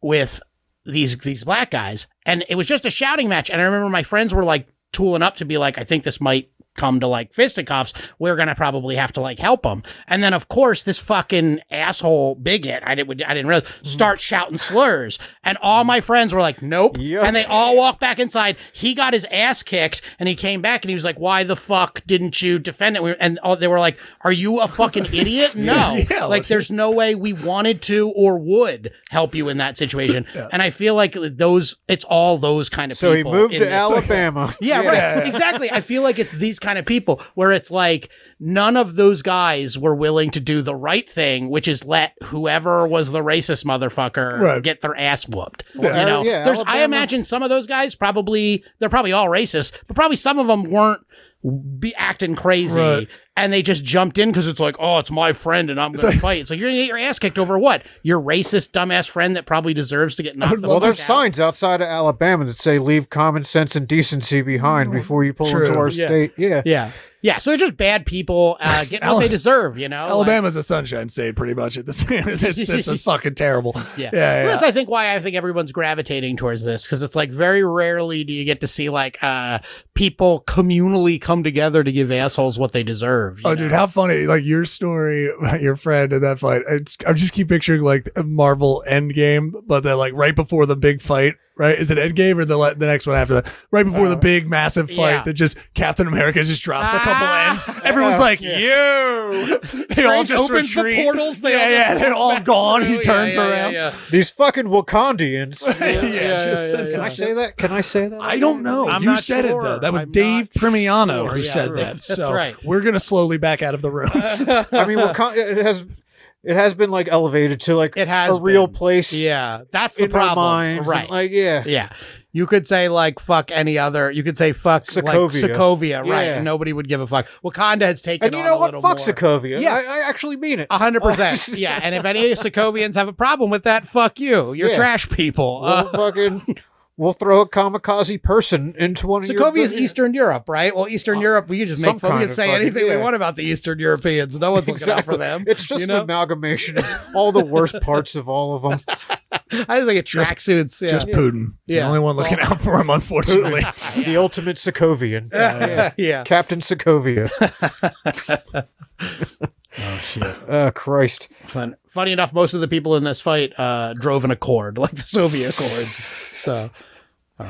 with these these black guys and it was just a shouting match. And i remember my friends were like tooling up to be like i think this might come to like fisticuffs we're gonna probably have to like help them and then of course this fucking asshole bigot i didn't i didn't realize mm-hmm. start shouting slurs. And all my friends were like nope. Yep. and they all walked back inside. He got his ass kicked and he came back and he was like why the fuck didn't you defend it? We and all, they were like are you a fucking idiot? No. Yeah, like there's no way we wanted to or would help you in that situation. And I feel like those, it's all those kind of So he moved to Alabama. Yeah, right. Exactly. I feel like it's these kind of people where it's like none of those guys were willing to do the right thing, which is let whoever was the racist motherfucker Right. get their ass whooped. Yeah. You know, Yeah, there's, I imagine some of those guys probably, they're probably all racist, but probably some of them weren't be acting crazy. Right. And they just jumped in because it's like, oh, it's my friend and I'm going to fight. It's like you're going to get your ass kicked over what? Your racist dumbass friend that probably deserves to get knocked the Well, there's out? signs outside of Alabama that say "Leave common sense and decency behind before you pull True. into our Yeah. state." Yeah, Yeah. Yeah, so they're just bad people uh, getting what they deserve, you know? Like- Alabama's a sunshine state, pretty much. At this, it's, it's a fucking terrible. Yeah. yeah, Well, yeah. That's I think why I think everyone's gravitating towards this because it's like very rarely do you get to see like uh people communally come together to give assholes what they deserve. Oh, know? dude, how funny! Like your story about your friend in that fight. It's, I just keep picturing like Marvel Endgame, but then like right before the big fight. Right? Is it Endgame or the le- the next one after that? Right before the big massive fight yeah. that just Captain America just drops a couple Ah. ends. Everyone's like, "You!" They all just opens the retreat. portals, they yeah, all yeah, they're all back gone. He turns Yeah, yeah, around. yeah, these fucking Wakandians. Yeah, just says Can I say that? Can I say that? I don't know. I'm you said sure. it though. That was I'm Dave not Primiano sure. who Yeah, said right. that. That's so right. we're gonna slowly back out of the room. I mean, Wakanda, it has it has been like elevated to like It has a real place. Yeah, that's the problem. right. and, Like yeah. yeah. You could say like fuck any other. You could say fuck like Sokovia. Sokovia, right? Yeah. And nobody would give a fuck. Wakanda has taken And you know what? Fuck more. Sokovia. Yeah. I, I actually mean it. A hundred percent. Yeah. And if any Sokovians have a problem with that, fuck you. You're Yeah. trash people. We'll Uh, fucking we'll throw a kamikaze person into one of your. Sokovia is Eastern Europe, right? Well, Eastern uh, Europe, we can just make fun. We can of say fucking- anything we want about the Eastern Europeans. No one's looking out for them. It's just you an amalgamation of all the worst parts of all of them. I just think it tracksuits. Yeah. Just Putin. It's Yeah. the only one looking out for him, unfortunately. The ultimate Sokovian. yeah. yeah. Captain Sokovia. Oh shit. Oh Christ. Fun. Funny enough, most of the people in this fight uh, drove an Accord, like the Soviet Accords. So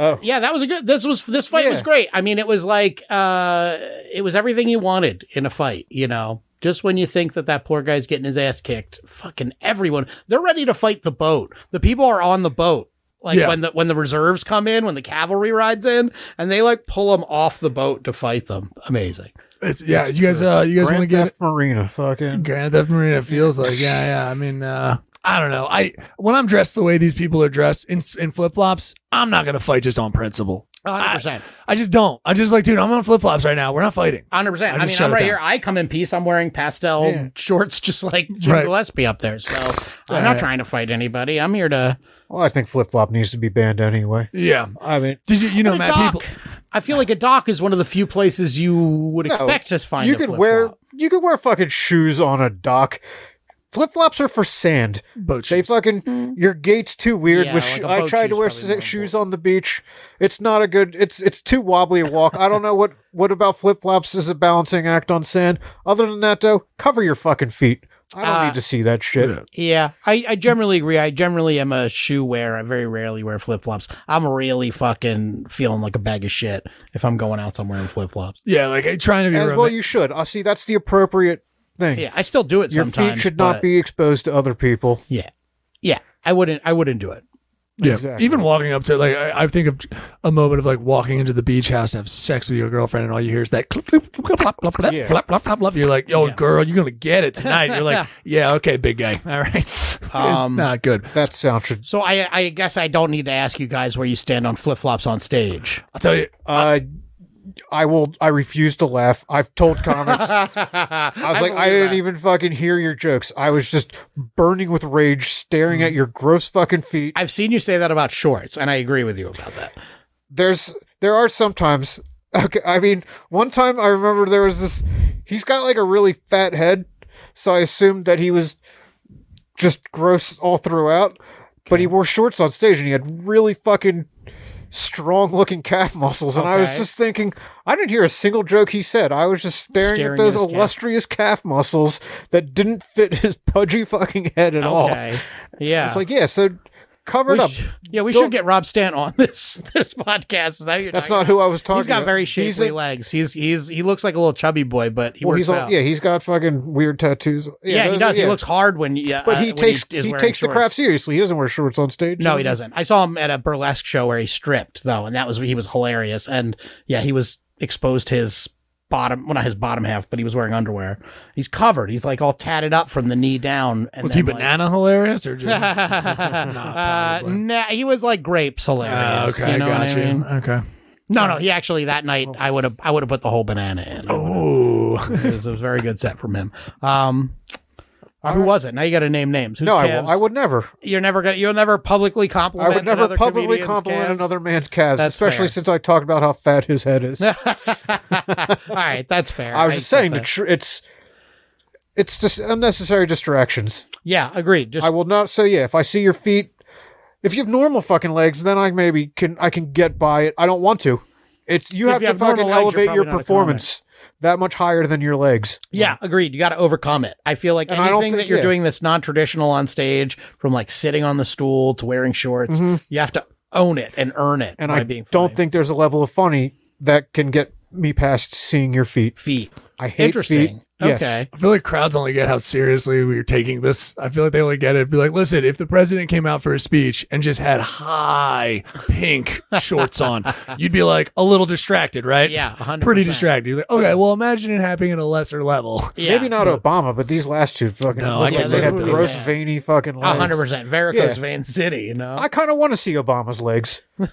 Oh. yeah, that was a good. This was this fight was great. I mean, it was like uh, it was everything you wanted in a fight. You know, just when you think that that poor guy's getting his ass kicked, fucking everyone they're ready to fight the boat. The people are on the boat. Like Yeah. when the when the reserves come in, when the cavalry rides in, and they like pull them off the boat to fight them. Amazing. It's, yeah, you guys, uh, you guys want to Grand get Theft Marina. Fucking. Grand Theft Marina feels like, yeah, yeah. I mean, uh, I don't know. I when I'm dressed the way these people are dressed in in flip flops, I'm not gonna fight just on principle. hundred percent. I just don't. I just like, dude, I'm on flip flops right now. We're not fighting. Hundred percent. I I mean, shut I'm it right down. here. I come in peace. I'm wearing pastel Yeah. shorts, just like Jim Right. Gillespie up there. So I'm Right. not trying to fight anybody. I'm here to. Well, I think flip flop needs to be banned anyway. Yeah. I mean, Did you, you know, A Matt? dock. People. I feel like a dock is one of the few places you would No, expect to find. you a could flip-flop. wear you could wear fucking shoes on a dock. Flip flops are for sand. Boat They shoes. fucking mm. your gait's too weird. Yeah, with like sho- a I boat tried to wear probably s- shoes on the beach. It's not a good. It's it's too wobbly a walk. I don't know what what about flip flops is a balancing act on sand. Other than that, though, cover your fucking feet. I don't Uh, need to see that shit. Yeah. Yeah, I, I generally agree. I generally am a shoe wearer. I very rarely wear flip flops. I'm really fucking feeling like a bag of shit if I'm going out somewhere in flip flops. Yeah, like I'm trying to be. As well, you should. I see. That's the appropriate thing. Yeah, I still do it Your sometimes. feet should not be exposed to other people. Yeah, yeah. I wouldn't. I wouldn't do it. Yeah, Exactly. even walking up to like I, I think of a moment of like walking into the beach house to have sex with your girlfriend, and all you hear is that clip, clip, clip, flop, flop, flop, Yeah. flop, flop, flop, flop. You're like, yo, Yeah. girl, you're gonna get it tonight. You're like, yeah, okay, big guy, all right, Um, not good. That sound should. So I, I guess I don't need to ask you guys where you stand on flip flops on stage. I'll tell you, Uh, I will. I refuse to laugh. I've told comics. I was like, I didn't even fucking hear your jokes. I was just burning with rage, staring at mm. your gross fucking feet. I've seen you say that about shorts, and I agree with you about that. There's, there are sometimes. Okay, I mean, one time I remember there was this. He's got like a really fat head, so I assumed that he was just gross all throughout. But he wore shorts on stage, and he had really fucking strong looking calf muscles. And I was Okay. just thinking, I didn't hear a single joke he said. I was just staring, Staring at those at his calf. illustrious calf muscles that didn't fit his pudgy fucking head at all. Okay, yeah. It's like, yeah, so cover We up. sh- yeah, we Don't- should get Rob Stant on this this podcast. Is that what you're That's talking not about? who I was talking about. He's got about. very He's shapely a- legs. He's he's he looks like a little chubby boy, but he well, works he's all, out. yeah, he's got fucking weird tattoos. Yeah, he those- does. He yeah. looks hard when yeah, but uh, he when takes is he wearing takes the crap seriously. He doesn't wear shorts on stage. No, he doesn't. I saw him at a burlesque show where he stripped though, and that was he was hilarious. And yeah, he was exposed his bottom, well not his bottom half, but he was wearing underwear. He's covered. He's like all tatted up from the knee down. And was he then, like- banana hilarious or just? uh, nah, he was like grapes hilarious. Ah, okay, you know got you. I mean? Okay, No, no, he actually that night I would have I would have put the whole banana in. Oh, it, was, it was a very good set from him. Um, uh, who was it? Now you got to name names. Who's no, I, I would never. You're never gonna. You'll never publicly compliment. I would never another publicly compliment calves? another man's calves, That's especially fair. since I talked about how fat his head is. All right, that's fair. I was just saying that. tr- it's it's just unnecessary distractions. yeah, agreed. Just I will not say yeah. If I see your feet, if you have normal fucking legs, then I maybe can I can get by it. I don't want to. It's you If have you to have fucking legs, elevate your performance that much higher than your legs. Yeah, agreed. You got to overcome it. I feel like And anything that you're doing that's non-traditional on stage, from like sitting on the stool to wearing shorts, you have to own it and earn it. Mm-hmm. And I don't think there's a level of funny that can get me past seeing your feet. feet. I hate Interesting. feet. Yes. Okay. I feel like crowds only get how seriously we're taking this. I feel like they only get it. Be like, listen, if the president came out for a speech and just had high pink shorts on, you'd be like a little distracted, right? Yeah, 100%. Pretty distracted. You're like, okay, well, imagine it happening at a lesser level. Yeah. Maybe not Obama, but these last two fucking No, look I like can they had look at gross that. veiny fucking A legs. hundred percent. Varicose Yeah. vein city. You know. I kind of want to see Obama's legs. Bring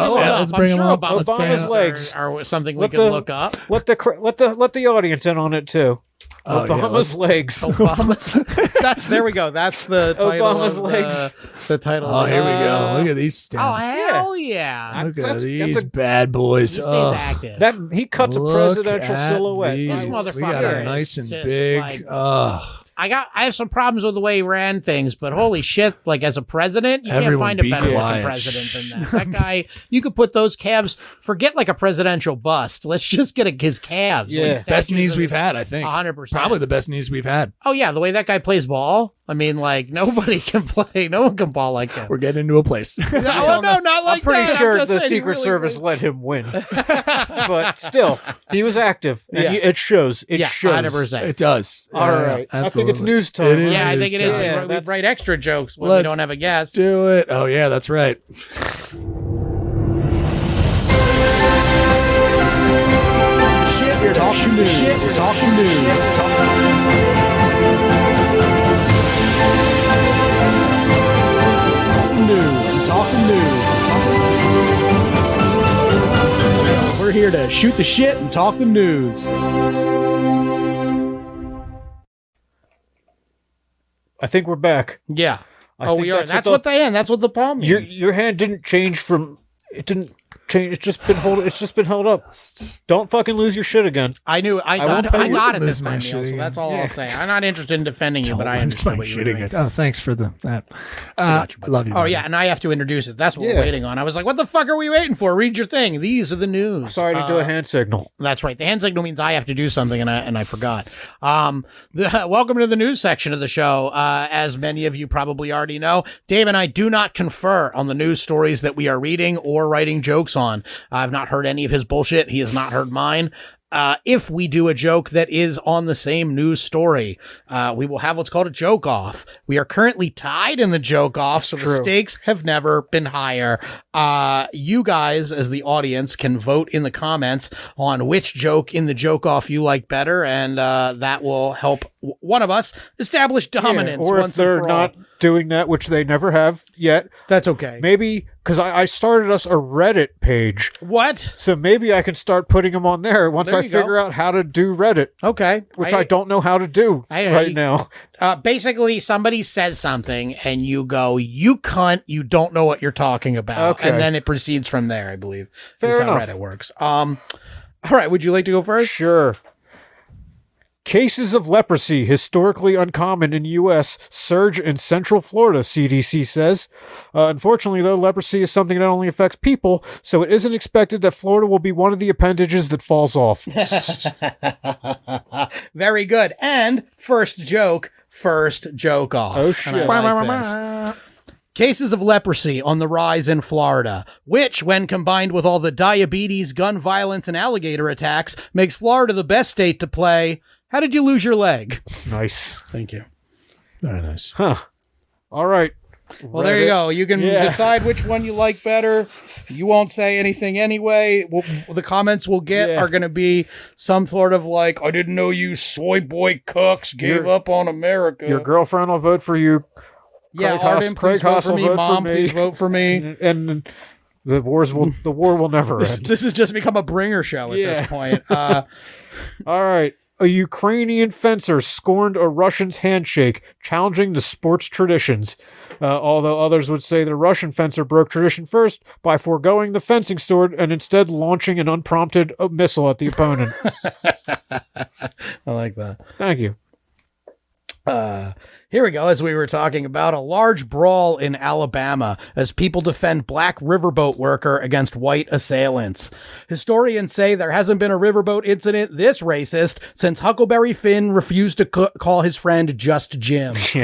Oh, him yeah, up. let's I'm bring 'em sure up. Obama's Let's bring 'em legs are, are something we Let can the- look up. Let the cr- let the let the audience in on it too. Oh, Obama's let's- legs. Obama's. That's there we go. That's the title. Obama's of legs. The, the title. Oh, here we go. Look at these uh, Oh hell yeah! Look That's- at that's these a- bad boys. He stays Ugh. active. That he cuts a presidential silhouette. these. This We got a nice and big. like- Ugh. I got I have some problems with the way he ran things, but holy shit, like as a president, you Everyone can't find a be better looking president than that. That guy, you could put those calves, forget like a presidential bust. Let's just get a, his calves. Yeah. like Best knees we've had, I think. 100%. Probably the best knees we've had. Oh yeah, the way that guy plays ball. I mean, like nobody can play. No one can ball like him. We're getting into a place. oh no, not like I'm pretty that. sure just the Secret really Service plays- let him win, but still, he was active. And Yeah. he- it shows. It Yeah, shows. hundred percent. it does. All Yeah, right, I think it's news time. It is Yeah, I think it is. time. We, Yeah, write- we write extra jokes when we Let's don't have a guest. Do it. Oh yeah, that's right. You're talking news. You're talking news. We're here to shoot the shit and talk the news. I think we're back. Yeah. I oh, think we are. that's That's, what what, the- they end. That's what the palm means. Your your hand didn't change from. It didn't change. It's just been hold. It's just been held up. Don't fucking lose your shit again. I knew. I, won't got. pay I got it this time, Neil, so that's all Yeah. I'll say. I'm not interested in defending you, but I Don't lose understand what you were shit doing. Oh, thanks for the that. Uh, I love you. Oh buddy. yeah, and I have to introduce it. That's what Yeah. we're waiting on. I was like, "What the fuck are we waiting for? Read your thing. These are the news." Sorry to do a Uh, hand signal. That's right. The hand signal means I have to do something, and I and I forgot. Um, the, welcome to the news section of the show. Uh, as many of you probably already know, Dave and I do not confer on the news stories that we are reading or writing jokes on. I've not heard any of his bullshit. He has not heard mine. Uh, if we do a joke that is on the same news story, uh, we will have what's called a joke off. We are currently tied in the joke off, so the stakes have never been higher. Uh, you guys, as the audience, can vote in the comments on which joke in the joke off you like better, and uh, that will help one of us establish dominance. Yeah, or if they're for all. not doing that, which they never have yet, that's okay. maybe because I, I started us a Reddit page, What? so maybe I can start putting them on there once There I you go. figure out how to do Reddit, Okay. which I, don't know how to do I- right now. Uh, basically, somebody says something, and you go, "You cunt! You don't know what you're talking about," Okay. and then it proceeds from there. I believe. Fair is enough. how Reddit works. Um. All right. Would you like to go first? Sure. Cases of leprosy, historically uncommon in U.S., surge in Central Florida, CDC says. Uh, unfortunately, though, leprosy is something that only affects people, so it isn't expected that Florida will be one of the appendages that falls off. Very good. And first joke, first joke off. Oh, shit. Like. Cases of leprosy on the rise in Florida, which, when combined with all the diabetes, gun violence, and alligator attacks, makes Florida the best state to play. How did you lose your leg? nice. Thank you. Very nice. Huh. All right. Well, there you go. You can Yeah. decide which one you like better. You won't say anything anyway. Well, the comments we'll get Yeah. are going to be some sort of like, I didn't know you soy boy cooks gave Your- up on America. Your girlfriend will vote for you. yeah, Craig Haas- Arden, Craig please vote Haas for will me. vote for Mom, me. please vote for me. And, and The wars will the war will never This, end. this has just become a bringer show at Yeah. this point. Uh, All right. A Ukrainian fencer scorned a Russian's handshake, challenging the sport's traditions. Uh, although others would say the Russian fencer broke tradition first by foregoing the fencing sword and instead launching an unprompted uh, missile at the opponent. I like that. Thank you. Uh, here we go. As we were talking about a large brawl in Alabama as people defend black riverboat worker against white assailants. Historians say there hasn't been a riverboat incident this racist since Huckleberry Finn refused to c- call his friend just Jim.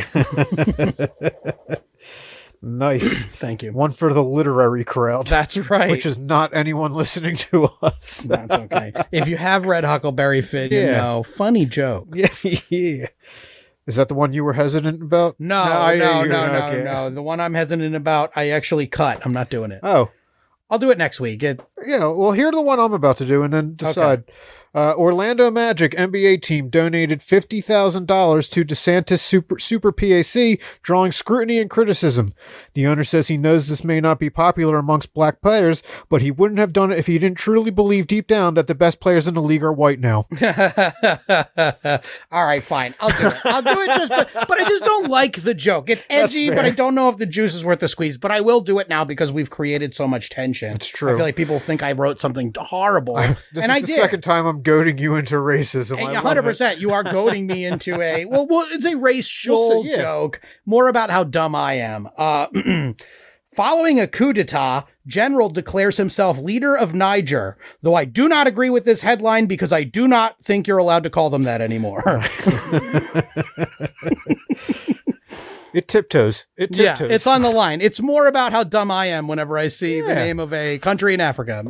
Nice. Thank you. One for the literary crowd, That's right. which is not anyone listening to us. That's okay. if you have read Huckleberry Finn, you know, funny joke. yeah, yeah. Is that the one you were hesitant about? No, I- no, no, no, okay. no. The one I'm hesitant about, I actually cut. I'm not doing it. Oh, I'll do it next week. It, Yeah, well, here's the one I'm about to do, and then decide. Uh, Orlando Magic NBA team donated fifty thousand dollars to DeSantis Super Super PAC, drawing scrutiny and criticism. The owner says he knows this may not be popular amongst black players, but he wouldn't have done it if he didn't truly believe deep down that the best players in the league are white now. All right, fine. I'll do it. I'll do it just, but, but I just don't like the joke. It's edgy, but I don't know if the juice is worth the squeeze. But I will do it now because we've created so much tension. It's true. I feel like people think I wrote something horrible, This and is I the did. second time I'm goading you into racism. I Hey, love hundred percent. You are goading me into a well. well it's a racial We'll see, yeah. joke. More about how dumb I am. Uh, following a coup d'état, General declares himself leader of Niger. Though I do not agree with this headline because I do not think you're allowed to call them that anymore. It tiptoes. It yeah, tiptoes. it's on the line. It's more about how dumb I am whenever I see the name of a country in Africa.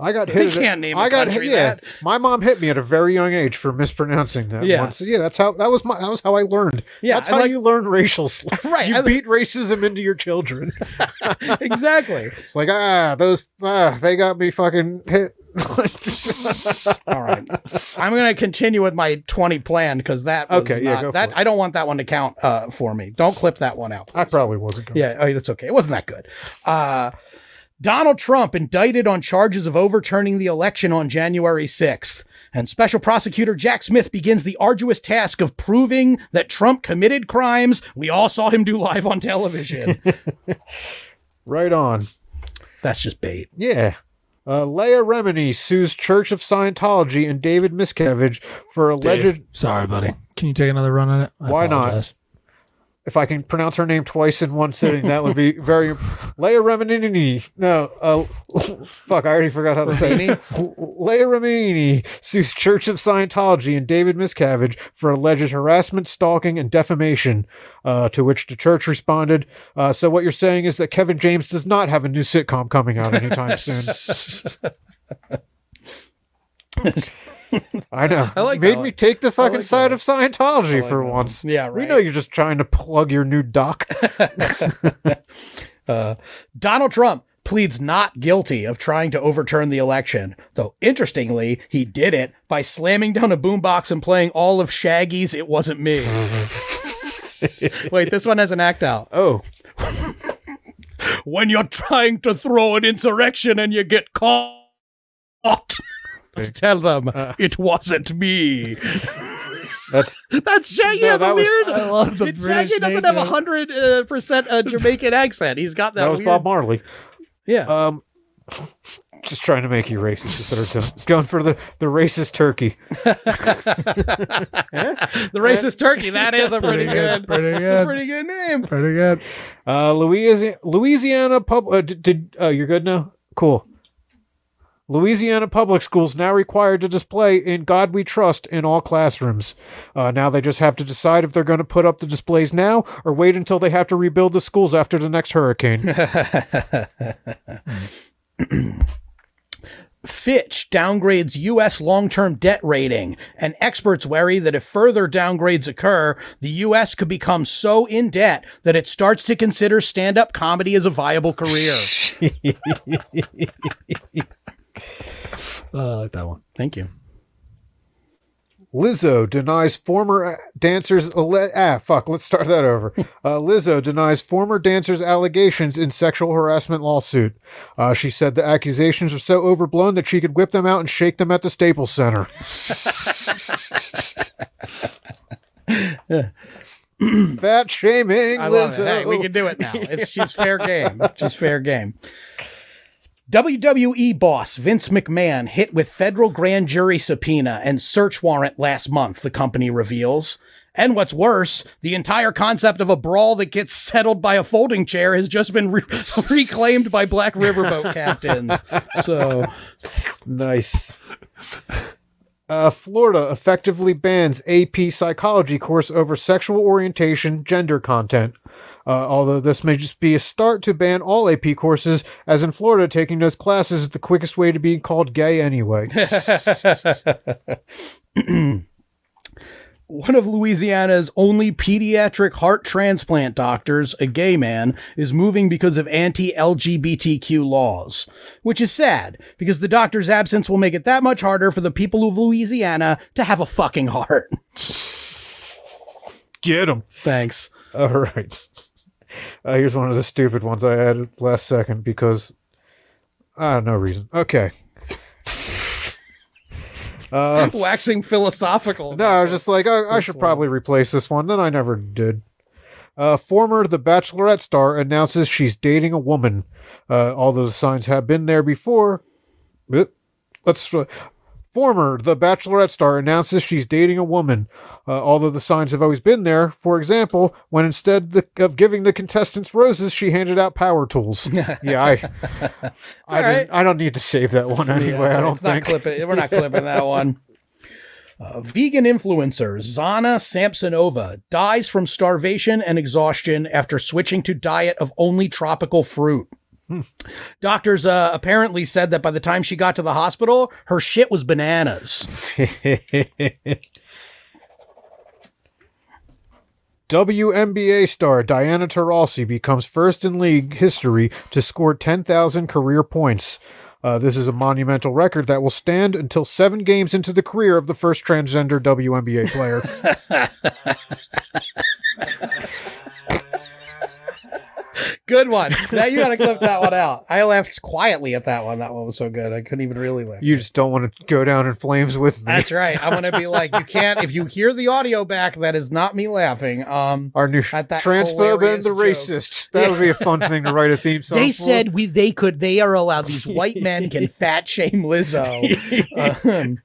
I got hit. at- can't name a I got hit. Yeah, that. my mom hit me at a very young age for mispronouncing that. Yeah. once. yeah. That's how. That was my. That was how I learned. Yeah, that's how like- you learn racial. Sl- Right, You I- beat racism into your children. exactly. it's like ah, those ah, they got me fucking hit. All right. I'm going to continue with my 20 plan because that was Okay, yeah, not- for that. I don't want that one to count uh, for me. Don't clip that one out. I probably wasn't. Going. Yeah, oh, that's okay. It wasn't that good. Uh, Donald Trump indicted on charges of overturning the election on January 6th. And special prosecutor Jack Smith begins the arduous task of proving that Trump committed crimes we all saw him do live on television. Right on. That's just bait. Yeah. Uh, Leah Remini sues Church of Scientology and David Miscavige for alleged. Dave, sorry, buddy. Can you take another run at it? I Why not? apologize. If I can pronounce her name twice in one sitting, that would be very. Leah Remini. No, uh, fuck, I already forgot how to say it. Leah Remini sues Church of Scientology and David Miscavige for alleged harassment, stalking, and defamation. Uh, to which the church responded, uh, "So what you're saying is that Kevin James does not have a new sitcom coming out anytime soon." I know. I like Made that me take the fucking like side that of Scientology like for that once. Yeah, We know you're just trying to plug your new doc. Uh, Donald Trump pleads not guilty of trying to overturn the election, though interestingly, he did it by slamming down a boombox and playing all of Shaggy's It Wasn't Me. Wait, this one has an act out. oh, When you're trying to throw an insurrection and you get caught, just tell them it wasn't me. that's That's Shaggy No, has that a was- weird. I love the British Shaggy doesn't have a hundred uh, percent uh, Jamaican accent. He's got that, that was weird. Bob Marley. yeah. Um, just trying to make you racist. instead of Going for the, the racist turkey. The racist turkey. That is a pretty, Pretty good. good, pretty a good. pretty good name. Pretty good. Uh, Louisiana, Louisiana pub. Uh, did, did uh, you're good now? Cool. Louisiana public schools now required to display "In God We Trust" in all classrooms. Uh, now they just have to decide if they're going to put up the displays now or wait until they have to rebuild the schools after the next hurricane. Fitch downgrades U.S. long term debt rating, and experts worry that if further downgrades occur, the U.S. could become so in debt that it starts to consider stand up comedy as a viable career. Uh, I like that one. Thank you. Lizzo denies former dancers. alle- Ah, fuck. Let's start that over. Uh, Lizzo denies former dancers' allegations in sexual harassment lawsuit. Uh, she said the accusations are so overblown that she could whip them out and shake them at the Staples Center. Fat shaming, I love Lizzo. it. Hey, we can do it now. It's she's fair game. She's fair game. WWE boss Vince McMahon hit with federal grand jury subpoena and search warrant last month, the company reveals. And what's worse, the entire concept of a brawl that gets settled by a folding chair has just been re- reclaimed by Black Riverboat captains. So, Nice. Uh, Florida effectively bans AP psychology course over sexual orientation, gender content. Uh, although this may just be a start to ban all AP courses, as in Florida, taking those classes is the quickest way to be called gay anyway. one of Louisiana's only pediatric heart transplant doctors, a gay man, is moving because of anti LGBTQ laws, which is sad because the doctor's absence will make it that much harder for the people of Louisiana to have a fucking heart. Get him. Thanks. All right. Uh, here's one of the stupid ones I added last second because I have no reason. Okay. Uh, Waxing philosophical. No, I was just like, I, I should probably replace this one. Then I never did. Uh, former The Bachelorette star announces she's dating a woman. Uh, although the signs have been there before. Let's. Uh, former The Bachelorette star announces she's dating a woman. Uh, although the signs have always been there. For example, when instead the, of giving the contestants roses, she handed out power tools. yeah, I. I, right. didn't- I don't need to save that one anyway. I don't it's not think. clipping. We're not clipping that one. Uh, vegan influencer Zhanna Samsonova dies from starvation and exhaustion after switching to diet of only tropical fruit. Doctors uh, apparently said that by the time she got to the hospital, her shit was bananas. WNBA star Diana Taurasi becomes first in league history to score 10,000 career points. Uh, this is a monumental record that will stand until seven games into the career of the first transgender WNBA player. Good one. Now you got to clip that one out. I laughed quietly at that one. That one was so good. I couldn't even really laugh. you just don't want to go down in flames with me. That's right. I'm gonna be like, you can't. If you hear the audio back, that is not me laughing. Um, Our new At that transphobe and the joke. racist. That would be a fun thing to write a theme song. they for. said we they could they are allowed. These white men can fat shame Lizzo. Um,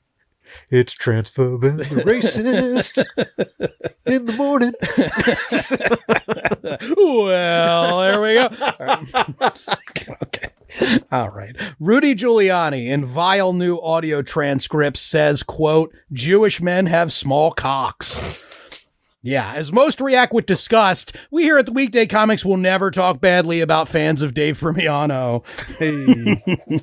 it's transphobe and racist in the morning. well, there we go. All right. okay. All right. Rudy Giuliani in vile new audio transcripts says, quote, Jewish men have small cocks. Yeah, as most react with disgust, we here at the Weekday Comics will never talk badly about fans of Dave Primiano. Hey.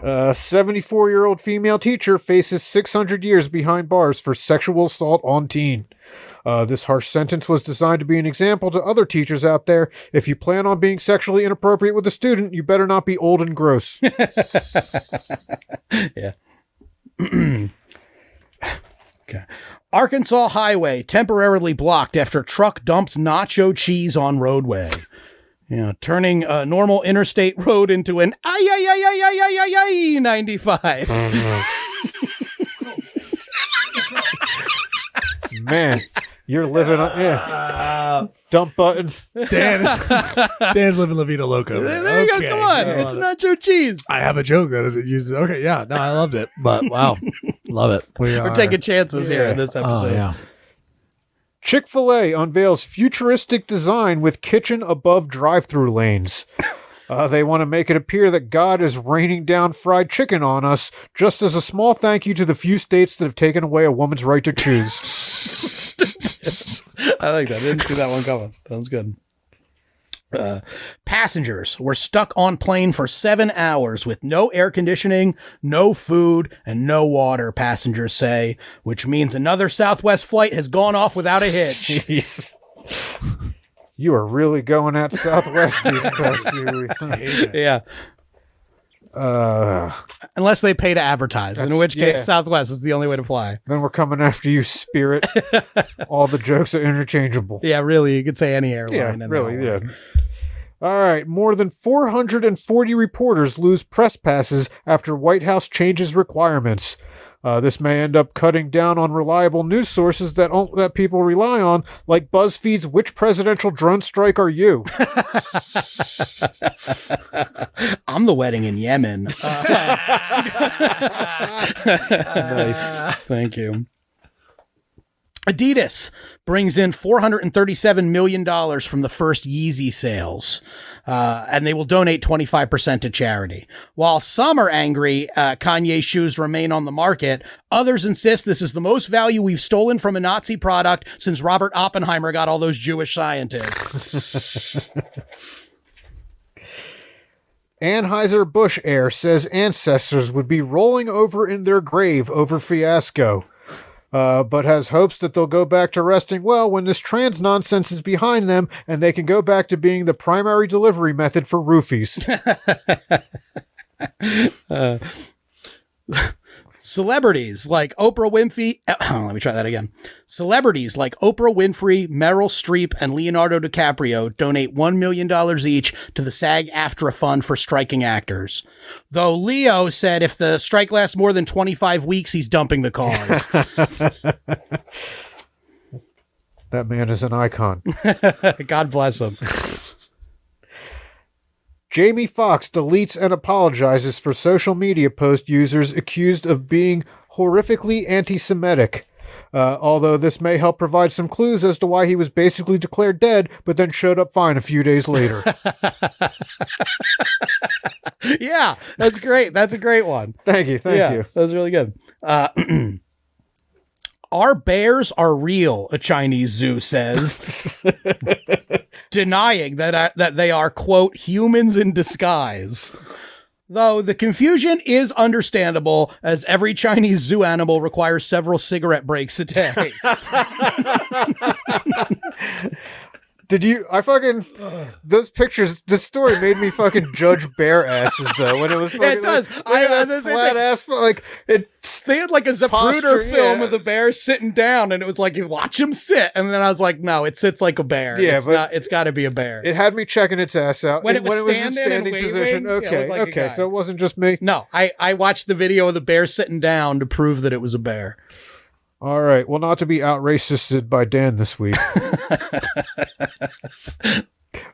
A 74 year old female teacher faces 600 years behind bars for sexual assault on teen. Uh, this harsh sentence was designed to be an example to other teachers out there. If you plan on being sexually inappropriate with a student, you better not be old and gross. Yeah. okay. Arkansas highway temporarily blocked after truck dumps nacho cheese on roadway. Yeah, turning a normal interstate road into an ay ay ay ay ay ay ay ay 95. Man, you're living on. Yeah. Uh, Dump buttons. Dan is, Dan's living La Vida Loco. man. there you Okay, go. Come on. I It's love it. nacho cheese. I have a joke that it uses. Okay, yeah, no, I loved it, but wow, love it. We are We're taking chances here in this Oh episode. yeah, Chick fil A unveils futuristic design with kitchen above drive through lanes. Uh, they want to make it appear that God is raining down fried chicken on us, just as a small thank you to the few states that have taken away a woman's right to choose. I like that. I didn't see that one coming. Sounds good. Uh, passengers were stuck on plane for seven hours with no air conditioning, no food, and no water, passengers say, which means another Southwest flight has gone off without a hitch. Jeez. You are really going at Southwest these past few weeks. yeah. Uh, Unless they pay to advertise, in which case yeah. Southwest is the only way to fly. then we're coming after you, Spirit. All the jokes are interchangeable. Yeah, really, you could say any airline. Yeah, and really, yeah. work. All right, more than 440 reporters lose press passes after White House changes requirements. Uh, this may end up cutting down on reliable news sources that on- that people rely on, like BuzzFeed's "Which presidential drone strike are you?" I'm the wedding in Yemen. nice. Thank you. Adidas brings in $437 million from the first Yeezy sales, uh, and they will donate 25% to charity. While some are angry uh, shoes remain on the market, others insist this is the most value we've stolen from a Nazi product since Robert Oppenheimer got all those Jewish scientists. Anheuser-Busch heir says ancestors would be rolling over in their grave over fiasco, uh, but has hopes that they'll go back to resting well when this trans nonsense is behind them and they can go back to being the primary delivery method for roofies. Celebrities like Oprah Winfrey. let me try that again. Celebrities like Oprah Winfrey, Meryl Streep, and Leonardo DiCaprio donate $1 million each to the SAG AFTRA Fund for striking actors. Though Leo said if the strike lasts more than 25 weeks, he's dumping the cause. that man is an icon. God bless him. Jamie Foxx deletes and apologizes for social media post users accused of being horrifically anti Semitic. Uh, although this may help provide some clues as to why he was basically declared dead, but then showed up fine a few days later. yeah, that's great. That's a great one. thank you, thank yeah, you. That was really good. Uh, our bears are real, a Chinese zoo says, denying that uh, that they are quote humans in disguise. Though the confusion is understandable, as every Chinese zoo animal requires several cigarette breaks a day. Did you? I fucking those pictures. This story made me fucking judge bear asses though. When it was, fucking, does. Like, I- that flat thing. ass. Like it. they had like a Zapruder film yeah. of the bear sitting down, and it was like you watch him sit, and then I was like, no, it sits like a bear. Yeah, it's but- not, it's got to be a bear. It had me checking its ass out When it And was in standing and waving, position. yeah, it Okay, looked like okay. So it wasn't just me. No, I, I watched the video of the bear sitting down to prove that it was a bear. All right. Well, not to be out racisted by Dan this week.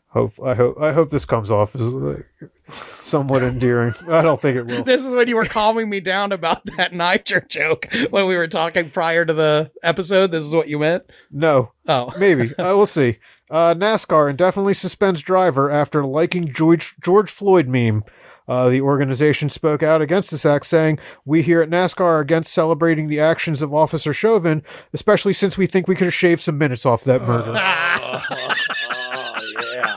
hope I hope I hope this comes off as like, somewhat endearing. I don't think it will. This is when you were calming me down about that Niger joke when we were talking prior to the episode. This is what you meant? No, Oh. maybe. I will see. Uh, NASCAR indefinitely suspends driver after liking George George Floyd meme. Uh, the organization spoke out against this act, saying, "We here at NASCAR are against celebrating the actions of Officer Chauvin, especially since we think we could have shaved some minutes off that murder." oh yeah,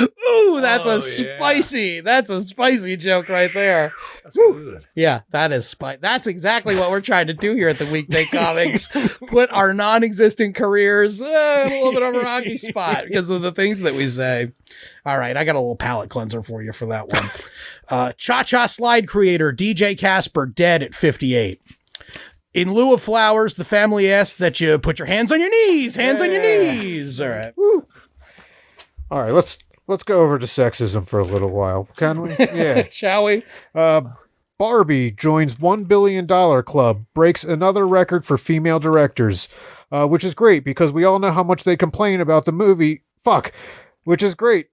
Ooh, that's Oh, a yeah. spicy. That's a spicy joke right there. that's good. Yeah, that is spicy. That's exactly what we're trying to do here at the Weekday Comics. Put our non-existent careers in a little bit of a rocky spot because of the things that we say. All right, I got a little palate cleanser for you for that one. Uh, Cha Cha Slide creator DJ Casper dead at 58. In lieu of flowers, the family asks that you put your hands on your knees. Hands on your knees. All right. All right, let's let's go over to sexism for a little while, can we? Yeah. Shall we? Uh, Barbie joins one billion dollar club, breaks another record for female directors, uh, which is great because we all know how much they complain about the movie. Fuck, which is great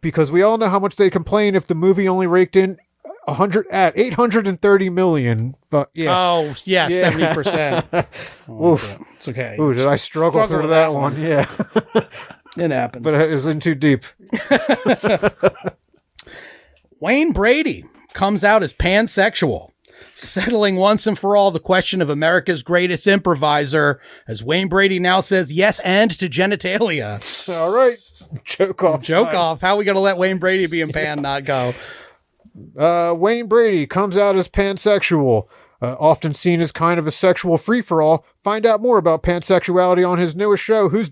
because we all know how much they complain if the movie only raked in a hundred at eight hundred and thirty million. But yeah, Oh, yeah, Yeah. 70%. Oof. It's okay. Ooh, did I struggle, Struggle through that, one. Yeah, It happens. but it was in too deep. Wayne Brady comes out as pansexual, settling once and for all the question of America's greatest improviser, as Wayne Brady now says yes and to genitalia. All right, joke off. Joke time. off. How are we going to let Wayne Brady be in pan, not go? Uh, Wayne Brady comes out as pansexual, uh, often seen as kind of a sexual free for all. Find out more about pansexuality on his newest show, Who's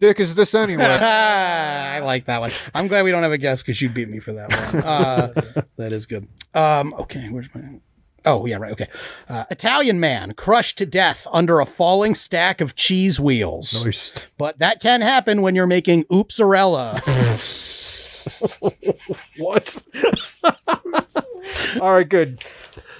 dick is this anyway? I like that one. I'm glad we don't have a guest because you beat me for that one. Uh, that is good. Um, okay, where's my? Oh yeah, right. Okay. Uh, Italian man crushed to death under a falling stack of cheese wheels. Nice. But that can happen when you're making oopsarella. What? All right, good.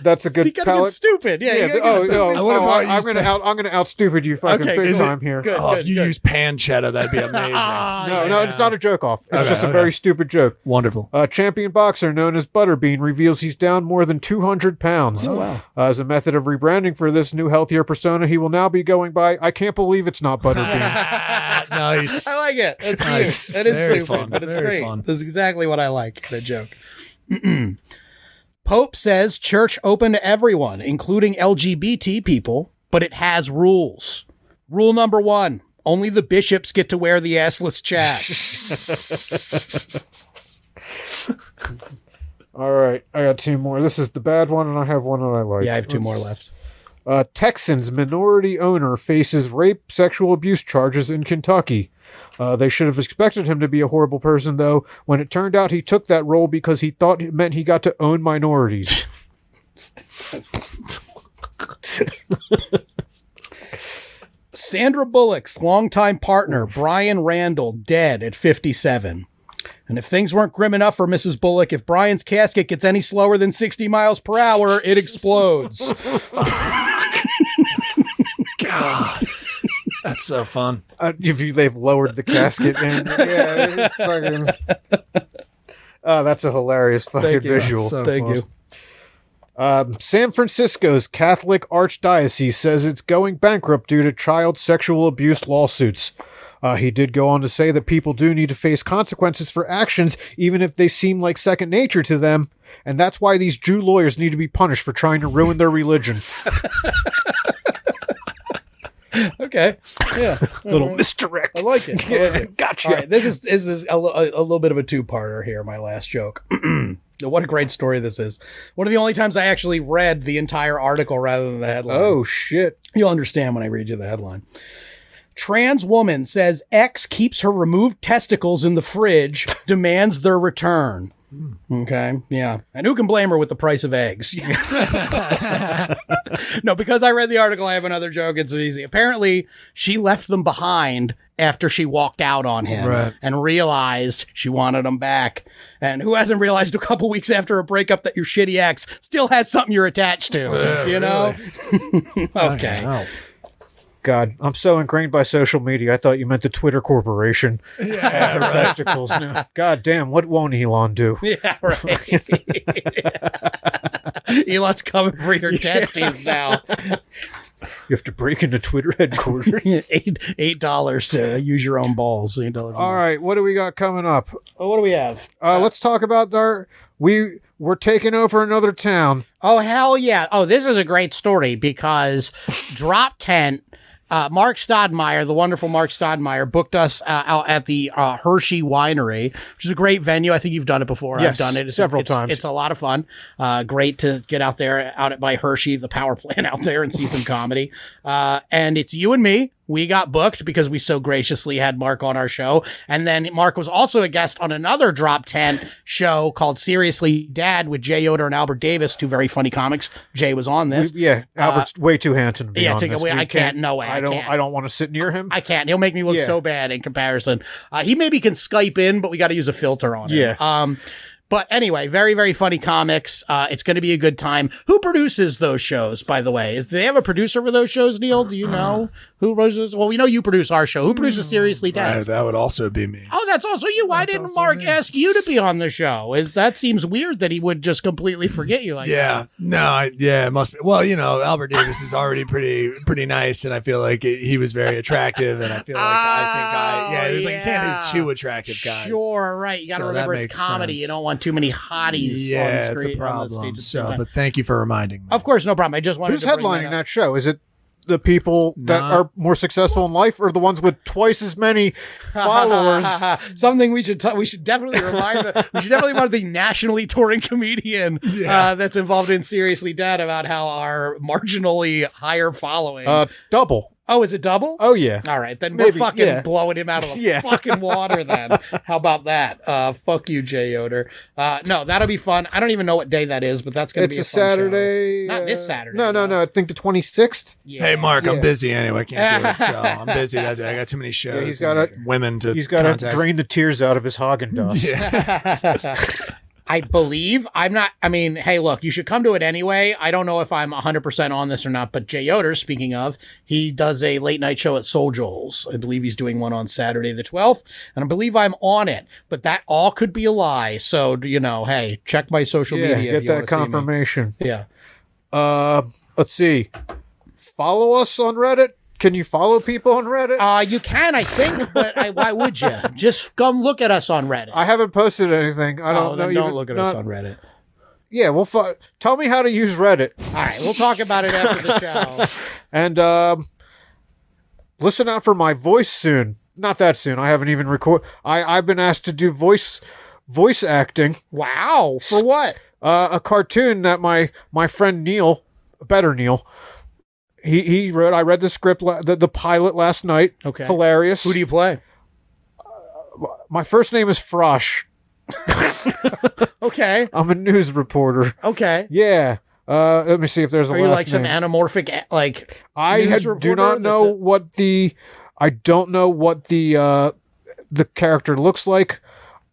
That's a good. you good gotta palette. get stupid. Yeah. Yeah, you the- gotta oh, get no, stupid. Oh, I, you I'm gonna out. I'm gonna out stupid you fucking Okay, big is time here. Good. Oh, if you good. use pancetta, that'd be amazing. Ah, No, yeah. no, it's not a joke off. It's Okay, just a okay. very stupid joke. Wonderful. A champion boxer known as Butterbean reveals he's down more than 200 pounds. Oh, wow. Uh, as a method of rebranding for this new healthier persona, he will now be going by I can't believe it's not Butterbean. nice. I like it. That's cute. Nice. That is Very stupid, fun. but it's Very great. fun. That's exactly what I like. The joke. Pope says church open to everyone, including LGBT people, but it has rules. Rule number one: only the bishops get to wear the assless chat. All right, I got two more. This is the bad one, and I have one that I like. yeah, I have two Let's- more left. Uh, Texans minority owner faces rape, sexual abuse charges in Kentucky. Uh, they should have expected him to be a horrible person, though, when it turned out he took that role because he thought it meant he got to own minorities. Sandra Bullock's longtime partner, Brian Randall, dead at 57. And if things weren't grim enough for Mrs. Bullock, if Brian's casket gets any slower than 60 miles per hour, it explodes. God. That's so fun. uh, if you they've lowered the casket, and yeah, it's fucking. Oh, that's a hilarious fucking Thank you. visual. So Thank fun. you. Um, San Francisco's Catholic Archdiocese says it's going bankrupt due to child sexual abuse lawsuits. Uh, he did go on to say that people do need to face consequences for actions, even if they seem like second nature to them, and that's why these Jew lawyers need to be punished for trying to ruin their religion. Okay. Yeah. Little uh-huh. misdirect. I like it. I like it. gotcha. All right. This is, this is a, a, a little bit of a two parter here, my last joke. what a great story this is. One of the only times I actually read the entire article rather than the headline. Oh shit! You'll understand when I read you the headline. Trans woman says ex keeps her removed testicles in the fridge, demands their return. Okay, yeah. And who can blame her with the price of eggs? no, because I read the article, I have another joke. It's easy. Apparently, she left them behind after she walked out on him Right. and realized she wanted them back. And who hasn't realized a couple weeks after a breakup that your shitty ex still has something you're attached to? you know? okay. God, I'm so ingrained by social media. I thought you meant the Twitter corporation. Yeah, testicles. No. God damn, what won't Elon do? Yeah, right. Elon's coming for your testes now. You have to break into Twitter headquarters. eight eight dollars to use your own balls. Eight dollars. All right, what do we got coming up? Oh, what do we have? Uh, let's talk about our we we're taking over another town. Oh hell yeah! Oh, this is a great story because DropTent. Uh, Mark Stodmeyer, the wonderful Mark Stodmeyer, booked us uh, out at the uh, Hershey Winery, which is a great venue. I think you've done it before. Yes, I've done it several it's- times. It's a lot of fun. Uh, great to get out there, out at by Hershey, the power plant out there, and see some comedy. Uh, and it's you and me. We got booked because we so graciously had Mark on our show. And then Mark was also a guest on another DropTent show called Seriously Dad with Jay Yoder and Albert Davis, two very funny comics. Jay was on this. Yeah, Albert's way too handsome to be Uh, yeah, on take this. away- I can't, no way, I I don't. can't. I don't want to sit near him. I can't. He'll make me look Yeah. so bad in comparison. Uh, he maybe can Skype in, but we got to use a filter on it. Yeah. Um, but anyway, very very funny comics. Uh, it's going to be a good time. Who produces those shows, by the way? Is do they have a producer for those shows? Neil, do you know who produces? Well, we know you produce our show. Who produces Seriously Right, Dad? that would also be me. Oh, that's also you. Why That's didn't Mark me. ask you to be on the show? Is that seems weird that he would just completely forget you like yeah, no, I, yeah, it must be. Well, you know, Albert Davis is already pretty, pretty nice, and I feel like it, he was very attractive, and I feel like I think I, yeah, it was like you can't yeah. do two attractive guys. Sure, right. You got to So that remember it's comedy. sense. You don't want too many hotties. Yeah, on the it's a on the stage problem. at the So, but thank you for reminding me. Of course, no problem. I just wanted Who's to headlining that that, show? Is it the people that Not- are more successful in life, or the ones with twice as many followers? Something we should t- we should definitely remind the we should definitely remind the nationally touring comedian uh, that's involved in Seriously Dead about how our marginally higher following. Uh, double. Oh, is it double? Oh yeah. All right, then Maybe, we're fucking yeah. blowing him out of the Yeah. fucking water. Then how about that? Uh, fuck you, Jay Yoder. Uh, no, that'll be fun. I don't even know what day that is, but that's gonna It's be a, a, fun show. Saturday. Not this Saturday, No, no, no. no. I think the twenty sixth. Yeah. Hey, Mark, Yeah. I'm busy anyway. Can't do it. So I'm busy. That's it. I got too many shows. he's gotta- women to. He's got to drain the tears out of his Haagen Dazs. Yeah. I believe I'm not. I mean, hey, look, you should come to it anyway. I don't know if I'm 100% on this or not, but Jay Yoder, speaking of, he does a late night show at Soul Joel's. I believe he's doing one on Saturday the 12th, and I believe I'm on it, but that all could be a lie. So, you know, hey, check my social Yeah, media. if get that wanna see me. confirmation. Yeah. Uh, let's see. Follow us on Reddit. Can you follow people on Reddit? Uh, you can, I think, but I, why would you? Just come look at us on Reddit. I haven't posted anything. I Oh, don't then know. don't look at not- us on Reddit. Yeah, well, fu- tell me how to use Reddit, All right, we'll talk about it after the show. and um, listen out for my voice soon. Not that soon. I haven't even record. I I've been asked to do voice voice acting. Wow, for what? Uh, a cartoon that my my friend Neil, better Neil, he he wrote. I read the script, la- the the pilot last night. Okay. hilarious. Who do you play? my first name is Frosh. Okay, I'm a news reporter. okay. Yeah. Uh, let me see if there's a Are you last like some name. anamorphic, like I news had, do reporter not that's know a- what the I don't know what the uh the character looks like.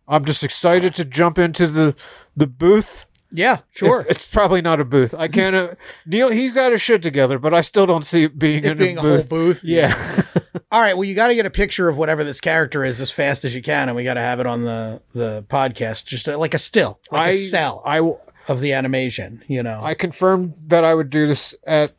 I'm just excited to jump into the the booth. Yeah, If- sure. it's probably not a booth. I can't. Uh, Neil, he's got his shit together, but I still don't see it being It in being a a whole booth. booth. Yeah. All right. Well, you got to get a picture of whatever this character is as fast as you can, and we got to have it on the the podcast, just uh, like a still, like I a cell I w- of the animation. You know. I confirmed that I would do this at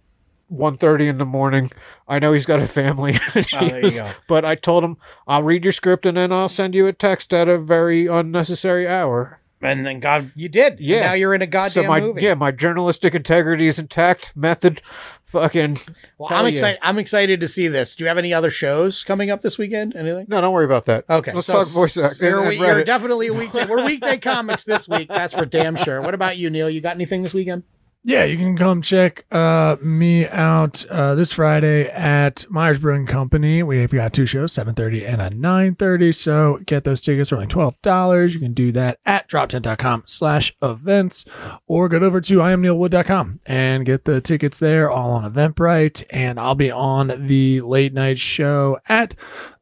1.30 in the morning. I know he's got a family, Oh, there you was- go. but I told him I'll read your script and then I'll send you a text at a very unnecessary hour. And then God, you did. And Yeah. now you're in a goddamn so my movie. yeah, my journalistic integrity is intact. Method, fucking. Well, I'm yeah. excited. I'm excited to see this. Do you have any other shows coming up this weekend? Anything? No, don't worry about that. Okay, let's so talk voice acting. You're, and you're definitely a weekday. We're weekday comics this week. That's for damn sure. What about you, Neil? You got anything this weekend? Yeah, you can come check uh, me out uh, this Friday at Myers Brewing Company. We've got two shows, 7.30 and a 9.30. So get those tickets for only $12. You can do that at droptent.com slash events or go over to iamneilwood.com and get the tickets there all on Eventbrite. And I'll be on the late night show at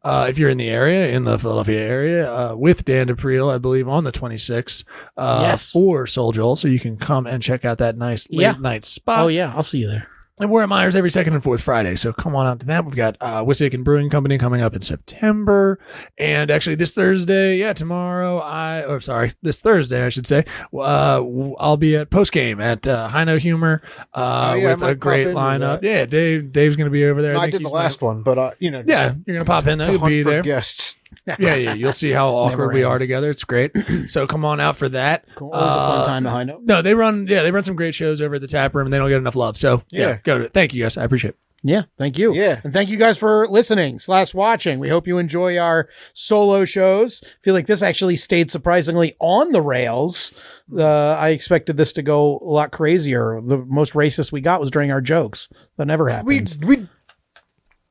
uh, if you're in the area, in the Philadelphia area, uh, with Dan D'Aprile, I believe, on the 26th uh, Yes. for Soul Joel. So you can come and check out that nice late Yeah. night spot. Oh yeah, I'll see you there. And we're at Myers every second and fourth Friday. So come on out to that. We've got uh, Wissahickon and Brewing Company coming up in September. And actually, this Thursday, yeah, tomorrow, I, or sorry, this Thursday, I should say, uh, I'll be at post game at uh, High Note Humor uh, Oh, yeah, I with a great lineup. Yeah, Dave Dave's going to be over there. No, I think did the he's my- last one, but uh, you know, Yeah, you're going to pop in there. You'll be there. guests. Yeah, yeah. You'll see how awkward we are together. It's great. So come on out for that. Cool. Always a fun Uh, time to high note. No, they run. Yeah, they run some great shows over at the tap room, and they don't get enough love. So yeah, Yeah. go to it. Thank you guys. I appreciate it. Yeah, thank you. Yeah. And thank you guys for listening slash watching. We hope you enjoy our solo shows. I feel like this actually stayed surprisingly on the rails. Uh, I expected this to go a lot crazier. The most racist we got was during our jokes. That never happened. We we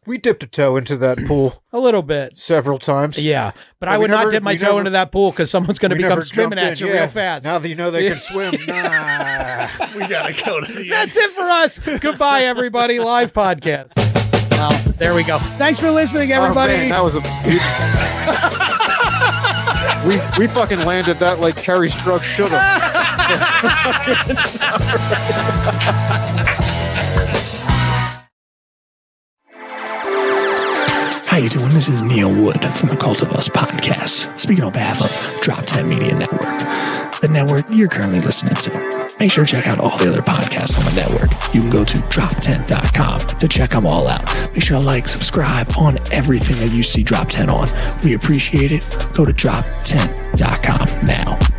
we dipped a toe into that pool a little bit. several times. Yeah. But I would not dip my toe never- into that pool because someone's going to become swimming at you Yeah. real fast. Now that you know they can swim, nah. We gotta go to the That's it for us. Goodbye, everybody. Live podcast. Well, there we go. Thanks for listening, everybody. Oh, man, that was a. we we fucking landed that like Kerri Strug should have. How you doing? This is Neil Wood from the Cult of Us podcast, speaking on behalf of DropTent Media Network, the network you're currently listening to. Make sure to check out all the other podcasts on the network. You can go to droptent.com to check them all out. Make sure to like, subscribe on everything that you see DropTent on. We appreciate it. Go to droptent.com now.